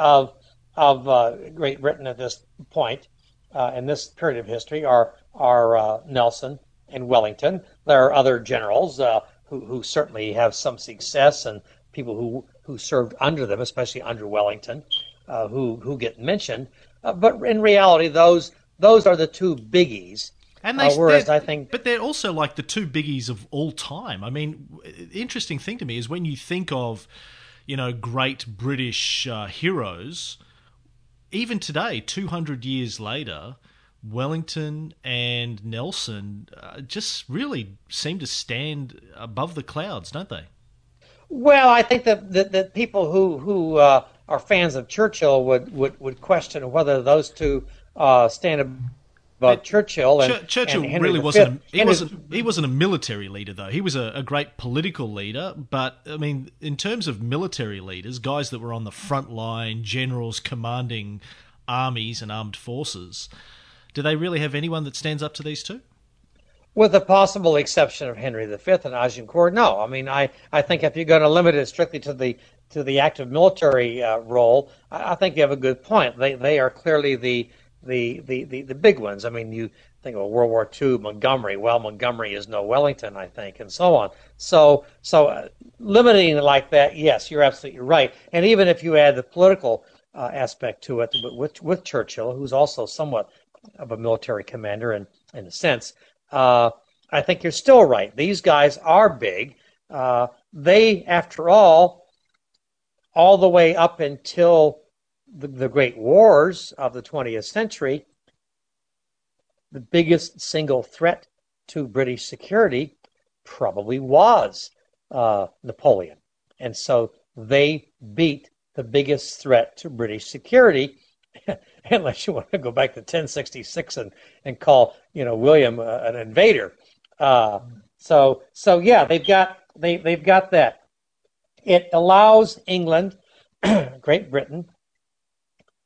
of of uh, Great Britain at this point uh, in this period of history are are uh, Nelson and Wellington. There are other generals uh, who who certainly have some success and people who who served under them, especially under Wellington, uh, who who get mentioned. Uh, but in reality, those those are the two biggies. And they, uh, whereas I think, but they're also like the two biggies of all time. I mean, interesting thing to me is when you think of, you know, great British uh, heroes. Even today, two hundred years later, Wellington and Nelson uh, just really seem to stand above the clouds, don't they? Well, I think that that, that people who who uh, are fans of Churchill would, would, would question whether those two uh, stand above Churchill. And, Ch- Churchill and really wasn't. A, he Henry- wasn't. He wasn't a military leader, though. He was a, a great political leader. But I mean, in terms of military leaders, guys that were on the front line, generals commanding armies and armed forces, do they really have anyone that stands up to these two? with the possible exception of Henry V and Agincourt. No, I mean, I, I think if you're going to limit it strictly to the to the active military uh, role, I, I think you have a good point. They they are clearly the the, the, the, the big ones. I mean, you think of World War II, Montgomery. Well, Montgomery is no Wellington, I think, and so on. So so uh, limiting it like that, yes, you're absolutely right. And even if you add the political uh, aspect to it with with Churchill, who's also somewhat of a military commander in in a sense, uh, I think you're still right. These guys are big. Uh, they, after all, all the way up until the, the great wars of the 20th century, the biggest single threat to British security probably was uh, Napoleon. And so they beat the biggest threat to British security, unless you want to go back to 1066 and, and call you know William uh, an invader. Uh, so so yeah, they've got they they've got that. It allows England, Great Britain,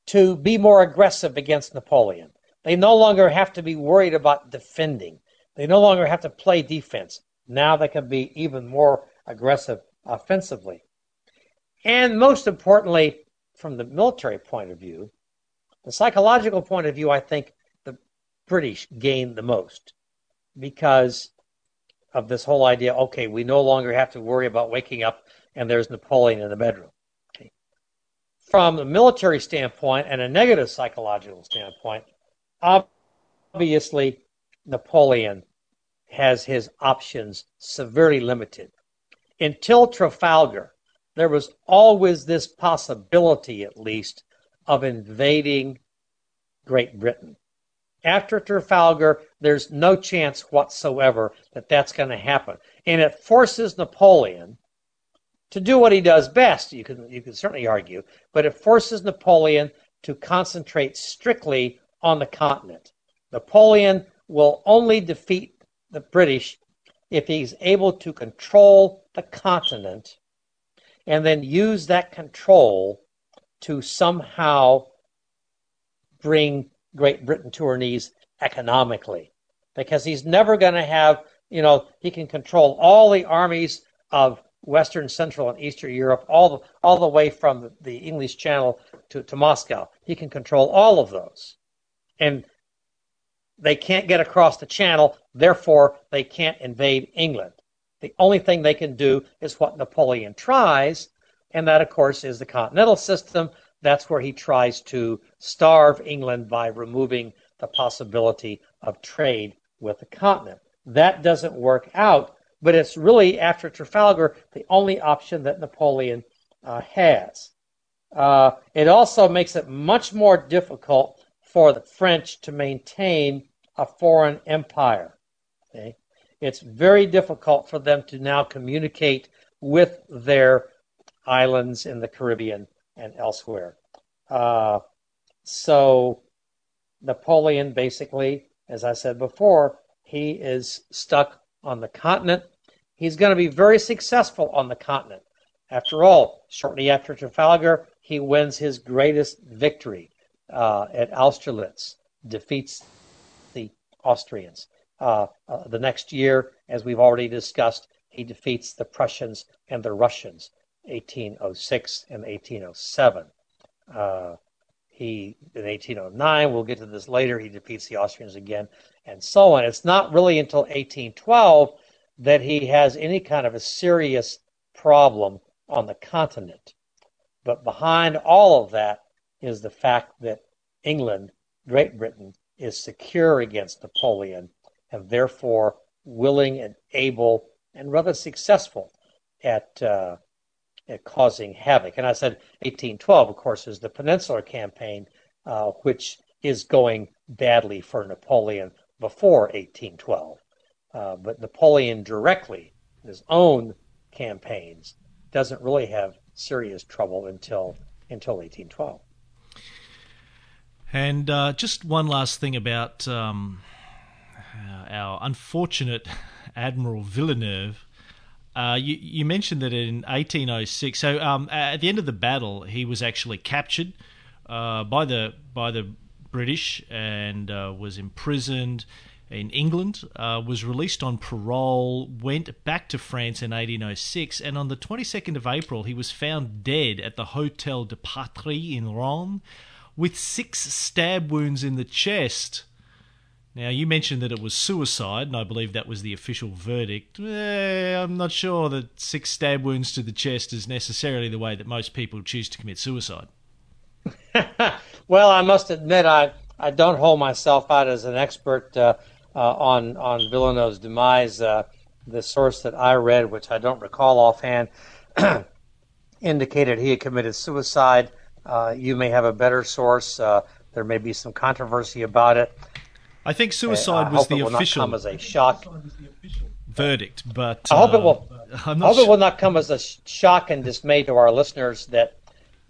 to be more aggressive against Napoleon. They no longer have to be worried about defending. They no longer have to play defense. Now they can be even more aggressive offensively. And most importantly, from the military point of view, the psychological point of view, I think the British gained the most because of this whole idea okay, we no longer have to worry about waking up and there's Napoleon in the bedroom. Okay. From a military standpoint and a negative psychological standpoint, obviously Napoleon has his options severely limited. Until Trafalgar, there was always this possibility, at least, of invading Great Britain. After Trafalgar, there's no chance whatsoever that that's going to happen. And it forces Napoleon to do what he does best, you can, you can certainly argue, but it forces Napoleon to concentrate strictly on the continent. Napoleon will only defeat the British if he's able to control the continent and then use that control to somehow bring Great Britain to her knees economically. Because he's never going to have, you know, he can control all the armies of Western, Central, and Eastern Europe, all the, all the way from the English Channel to, to Moscow. He can control all of those. And they can't get across the channel, therefore, they can't invade England. The only thing they can do is what Napoleon tries, and that, of course, is the continental system. That's where he tries to starve England by removing the possibility of trade with the continent. That doesn't work out, but it's really, after Trafalgar, the only option that Napoleon uh, has. Uh, it also makes it much more difficult for the French to maintain a foreign empire. Okay? It's very difficult for them to now communicate with their islands in the Caribbean and elsewhere. Uh, so Napoleon basically, as I said before, he is stuck on the continent. He's going to be very successful on the continent. After all, shortly after Trafalgar, he wins his greatest victory uh, at Austerlitz, defeats the Austrians. Uh, uh, the next year, as we've already discussed, he defeats the Prussians and the Russians. 1806 and 1807. Uh, he in 1809, we'll get to this later, he defeats the Austrians again, and so on. It's not really until 1812 that he has any kind of a serious problem on the continent. But behind all of that is the fact that England, Great Britain, is secure against Napoleon and therefore willing and able and rather successful at uh, causing havoc. And I said 1812, of course, is the Peninsular Campaign, uh, which is going badly for Napoleon before 1812. Uh, but Napoleon directly, his own campaigns, doesn't really have serious trouble until until 1812. And uh, just one last thing about um, our unfortunate Admiral Villeneuve. Uh, you, you, mentioned that in 1806. So um, at the end of the battle, he was actually captured uh, by the by the British and uh, was imprisoned in England. Uh, was released on parole. Went back to France in 1806, and on the 22nd of April, he was found dead at the Hotel de Patrie in Rouen with six stab wounds in the chest. Now, you mentioned that it was suicide, and I believe that was the official verdict. Eh, I'm not sure that six stab wounds to the chest is necessarily the way that most people choose to commit suicide. well, I must admit, I, I don't hold myself out as an expert uh, uh, on, on Villeneuve's demise. Uh, the source that I read, which I don't recall offhand, indicated he had committed suicide. Uh, you may have a better source. Uh, there may be some controversy about it. I think suicide was the official come as a shock verdict, but I hope it will. Uh, I hope sure. it will not come as a shock and dismay to our listeners that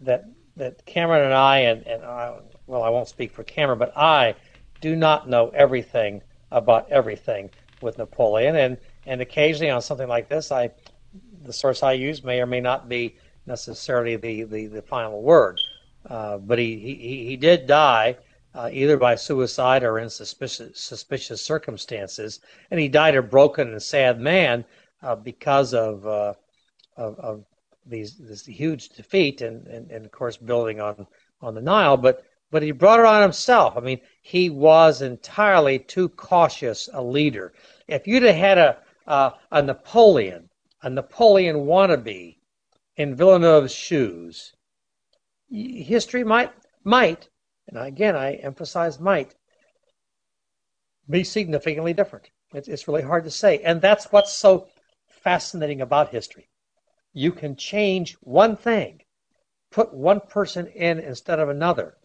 that that Cameron and I and and I, well, I won't speak for Cameron, but I do not know everything about everything with Napoleon, and and occasionally on something like this, I the source I use may or may not be necessarily the the, the final word. Uh, but he, he he did die uh, either by suicide or in suspicious, suspicious circumstances. And he died a broken and sad man uh, because of, uh, of, of these this huge defeat and, and, and of course building on on the Nile. But but he brought it on himself. I mean, he was entirely too cautious a leader. If you'd have had a uh, a Napoleon, a Napoleon wannabe in Villeneuve's shoes, history might might and again, I emphasize might, be significantly different. It's, it's really hard to say. And that's what's so fascinating about history. You can change one thing, put one person in instead of another.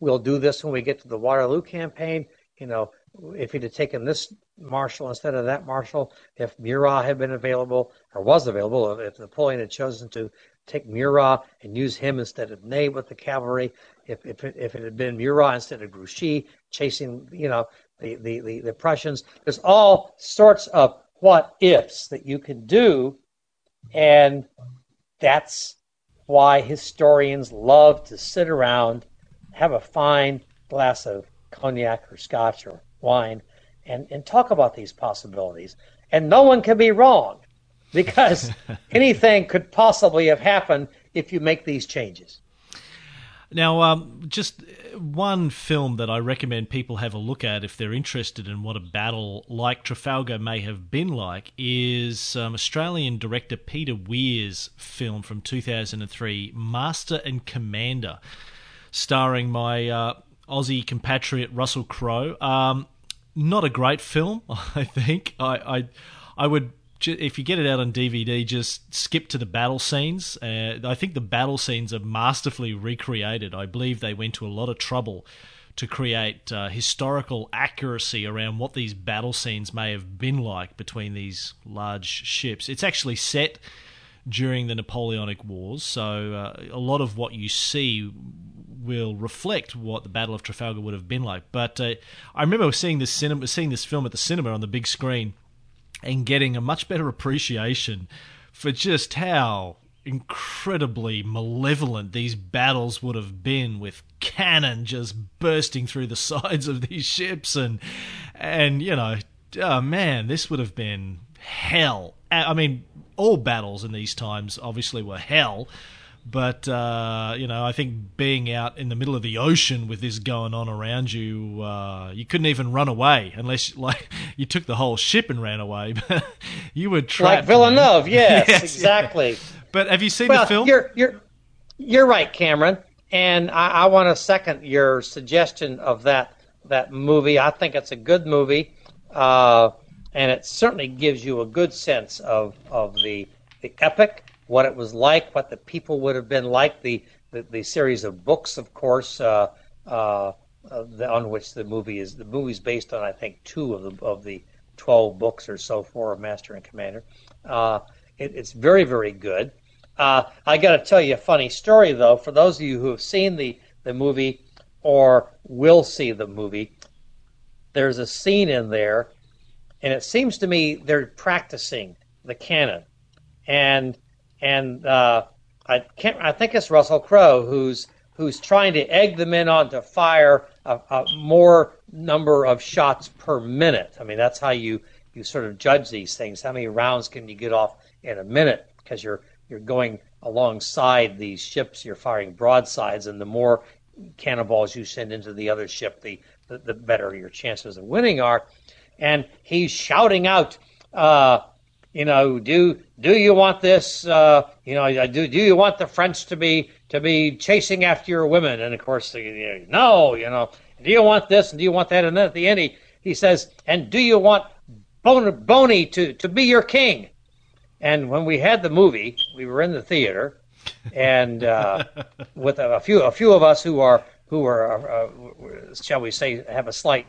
We'll do this when we get to the Waterloo campaign. You know, if he'd have taken this marshal instead of that marshal, if Murat had been available or was available, if Napoleon had chosen to take Murat and use him instead of Ney with the cavalry, if if it, if it had been Murat instead of Grouchy chasing, you know, the, the, the, the Prussians. There's all sorts of what ifs that you can do, and that's why historians love to sit around, have a fine glass of cognac or scotch or wine, and, and talk about these possibilities. And no one can be wrong because anything could possibly have happened if you make these changes. Now, um, just one film that I recommend people have a look at if they're interested in what a battle like Trafalgar may have been like is um, Australian director Peter Weir's film from 2003, Master and Commander, starring my uh, Aussie compatriot Russell Crowe. Um, not a great film, I think. I, I, I would if you get it out on DVD, just skip to the battle scenes. Uh, I think the battle scenes are masterfully recreated. I believe they went to a lot of trouble to create uh, historical accuracy around what these battle scenes may have been like between these large ships. It's actually set during the Napoleonic Wars, so uh, a lot of what you see will reflect what the Battle of Trafalgar would have been like. But uh, I remember seeing this cinema, seeing this film at the cinema on the big screen and getting a much better appreciation for just how incredibly malevolent these battles would have been with cannon just bursting through the sides of these ships and and you know oh man this would have been hell I mean, all battles in these times obviously were hell. But uh, you know, I think being out in the middle of the ocean with this going on around you, uh, you couldn't even run away unless like you took the whole ship and ran away. You were trapped. Like Villeneuve, yes, Yes, exactly. yeah. But have you seen Well, the film? you're you're you're right, Cameron, and I, I want to second your suggestion of that that movie. I think it's a good movie, uh, and it certainly gives you a good sense of of the the epic, what it was like, what the people would have been like, the the, the series of books, of course. Uh, uh, uh, the, on which the movie is the movie's based on I think two of the of the twelve books or so for Master and Commander. Uh, it, it's very very good. Uh, I got to tell you a funny story though. For those of you who have seen the the movie or will see the movie, there's a scene in there, and it seems to me they're practicing the cannon, and and uh, I can't. I think it's Russell Crowe who's who's trying to egg the men on to fire a, a more number of shots per minute. I mean, that's how you you sort of judge these things. How many rounds can you get off in a minute? Because you're you're going alongside these ships. You're firing broadsides, and the more cannonballs you send into the other ship, the the, the better your chances of winning are. And he's shouting out. Uh, you know, do do you want this? Uh, you know, do do you want the French to be to be chasing after your women? And of course, you know, no, you know, do you want this and do you want that? And then at the end, he, he says, and do you want Bon- Boney to to be your king? And when we had the movie, we were in the theater, and uh, with a, a few a few of us who are who are, uh, shall we say, have a slight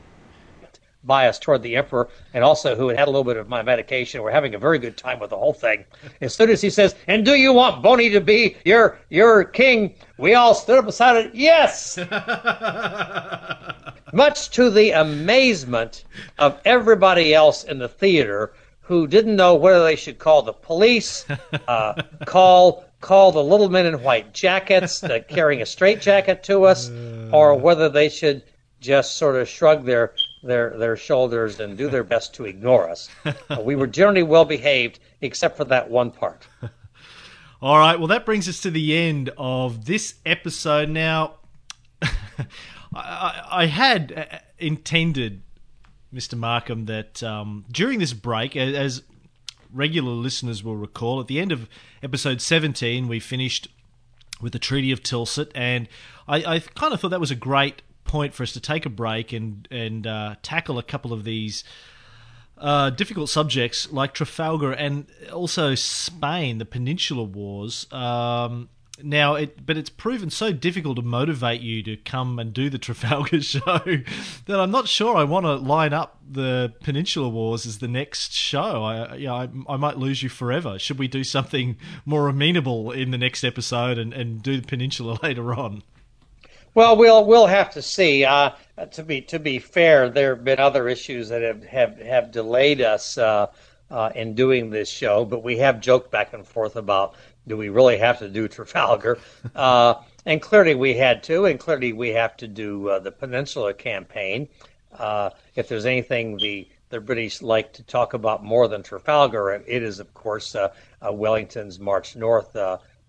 bias toward the emperor, and also who had had a little bit of my medication. We're having a very good time with the whole thing. As soon as he says, "And do you want Boney to be your your king?" We all stood up beside it. Yes. Much to the amazement of everybody else in the theater, who didn't know whether they should call the police, uh, call call the little men in white jackets that carrying a straitjacket to us, or whether they should just sort of shrug their their their shoulders and do their best to ignore us. Uh, we were generally well behaved, except for that one part. All right, well, that brings us to the end of this episode. Now, I, I, had uh, intended, Mr. Markham, that um, during this break, as regular listeners will recall, at the end of episode 17, we finished with the Treaty of Tilsit, and I, I kind of thought that was a great point for us to take a break and and uh, tackle a couple of these uh, difficult subjects like Trafalgar and also Spain, the Peninsular Wars. Um, now, it but it's proven so difficult to motivate you to come and do the Trafalgar show that I'm not sure I want to line up the Peninsular Wars as the next show. I, yeah, I, I might lose you forever. Should we do something more amenable in the next episode and, and do the Peninsula later on? Well, we'll we'll have to see. Uh, to be to be fair, there have been other issues that have have, have delayed us uh, uh, in doing this show, but we have joked back and forth about do we really have to do Trafalgar, uh, and clearly we had to, and clearly we have to do uh, the Peninsula campaign. Uh, if there's anything the the British like to talk about more than Trafalgar, it is of course Wellington's march north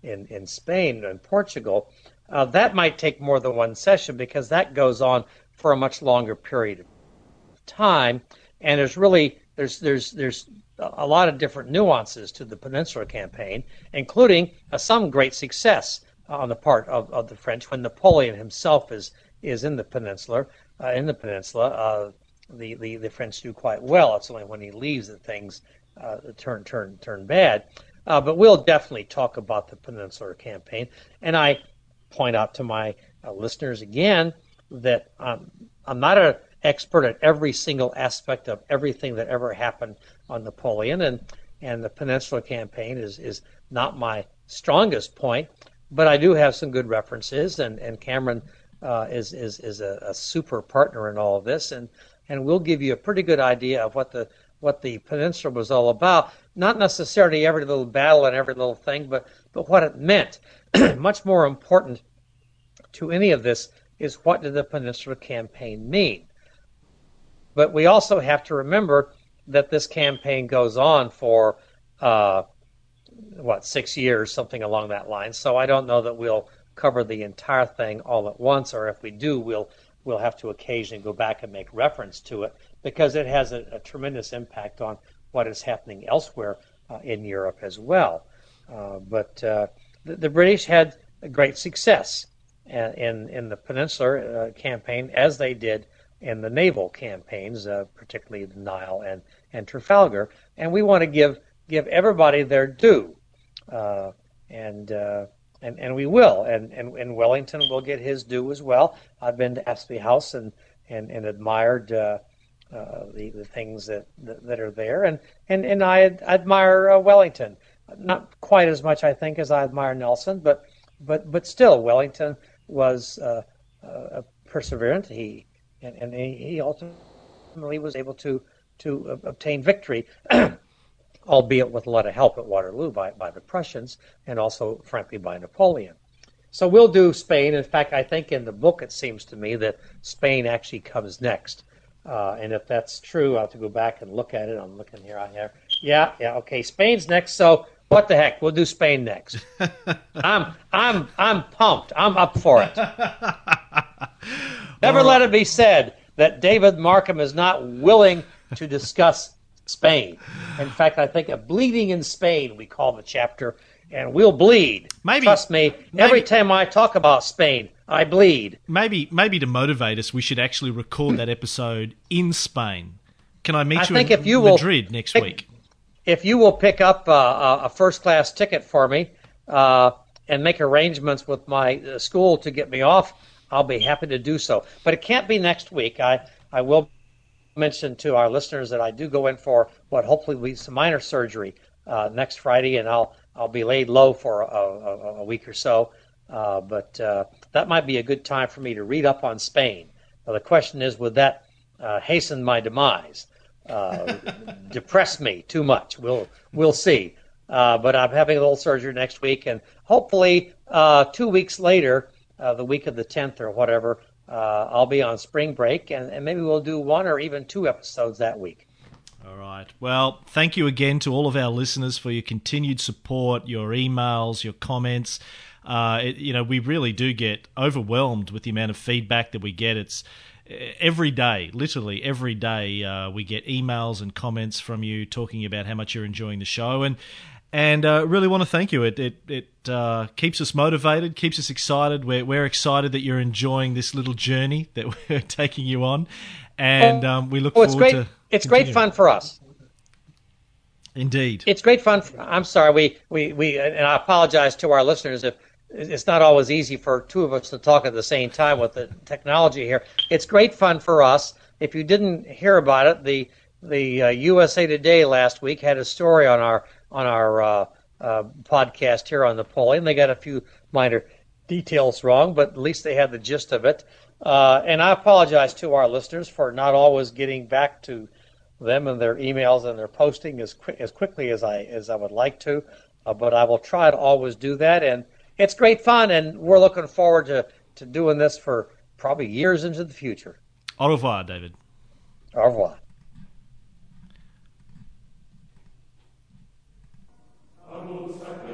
in in Spain and Portugal. Uh, that might take more than one session because that goes on for a much longer period of time, and there's really there's there's there's a lot of different nuances to the Peninsula campaign, including uh, some great success on the part of, of the French when Napoleon himself is is in the peninsula. Uh, in the peninsula, uh, the, the the French do quite well. It's only when he leaves that things uh, turn turn turn bad. Uh, but we'll definitely talk about the Peninsular campaign, and I point out to my uh, listeners again that um, I'm not an expert at every single aspect of everything that ever happened on Napoleon, and and the Peninsula campaign is is not my strongest point, but I do have some good references, and and Cameron uh, is is is a, a, super partner in all of this, and and we'll give you a pretty good idea of what the what the peninsula was all about. Not necessarily every little battle and every little thing, but but what it meant. Much more important to any of this is what did the Peninsula Campaign mean? But we also have to remember that this campaign goes on for uh, what six years, something along that line. So I don't know that we'll cover the entire thing all at once, or if we do, we'll we'll have to occasionally go back and make reference to it because it has a, a tremendous impact on what is happening elsewhere uh, in Europe as well. Uh, but uh, the, the, British had great success in in the Peninsular uh, campaign as they did in the naval campaigns, uh, particularly the Nile and and Trafalgar. And we want to give give everybody their due, uh, and and and we will. And, and and Wellington will get his due as well. I've been to Apsley House and and and admired. Uh, uh, the the things that, that, are there, and and and I admire uh, Wellington, not quite as much I think as I admire Nelson, but but but still Wellington was uh, uh perseverant. He and, and he ultimately was able to to obtain victory albeit with a lot of help at Waterloo by, by the Prussians and also, frankly, by Napoleon. So we'll do Spain. In fact, I think in the book it seems to me that Spain actually comes next. Uh, and if that's true, I'll have to go back and look at it. I'm looking here. I have, yeah, yeah, okay. Spain's next. So what the heck? We'll do Spain next. I'm, I'm, I'm pumped. I'm up for it. Never let it be said that David Markham is not willing to discuss Spain. In fact, I think a bleeding in Spain we call the chapter, and we'll bleed. Maybe trust me. Maybe, every time I talk about Spain, I bleed. Maybe, maybe to motivate us, we should actually record that episode in Spain. Can I meet I you in Madrid will, next week? If you will pick up uh, a first class ticket for me uh, and make arrangements with my uh, school to get me off, I'll be happy to do so. But it can't be next week. I I will mention to our listeners that I do go in for what hopefully will be some minor surgery uh, next Friday, and I'll I'll be laid low for a, a, a week or so. Uh, but uh, that might be a good time for me to read up on Spain. Now, the question is, would that uh, hasten my demise? Uh, depress me too much? We'll we'll see. Uh, but I'm having a little surgery next week, and hopefully two weeks later, the week of the 10th or whatever, uh, I'll be on spring break, and, and maybe we'll do one or even two episodes that week. All right. Well, thank you again to all of our listeners for your continued support, your emails, your comments. Uh, it, you know, we really do get overwhelmed with the amount of feedback that we get. It's every day, literally every day, uh, we get emails and comments from you talking about how much you're enjoying the show. And and uh, really want to thank you. It it, it uh, keeps us motivated, keeps us excited. We're we're excited that you're enjoying this little journey that we're taking you on, and um, we look oh, it's forward great. to. It's great fun for us. Indeed, it's great fun. For, I'm sorry, we, we we and I apologize to our listeners if it's not always easy for two of us to talk at the same time with the technology here. It's great fun for us. If you didn't hear about it, the the uh, USA Today last week had a story on our on our uh, uh, podcast here on Napoleon. They got a few minor details wrong, but at least they had the gist of it. Uh, and I apologize to our listeners for not always getting back to them and their emails and their posting as as quickly as I as I would like to. Uh, but I will try to always do that, and it's great fun, and we're looking forward to, to doing this for probably years into the future. Au revoir, David. Au revoir. I.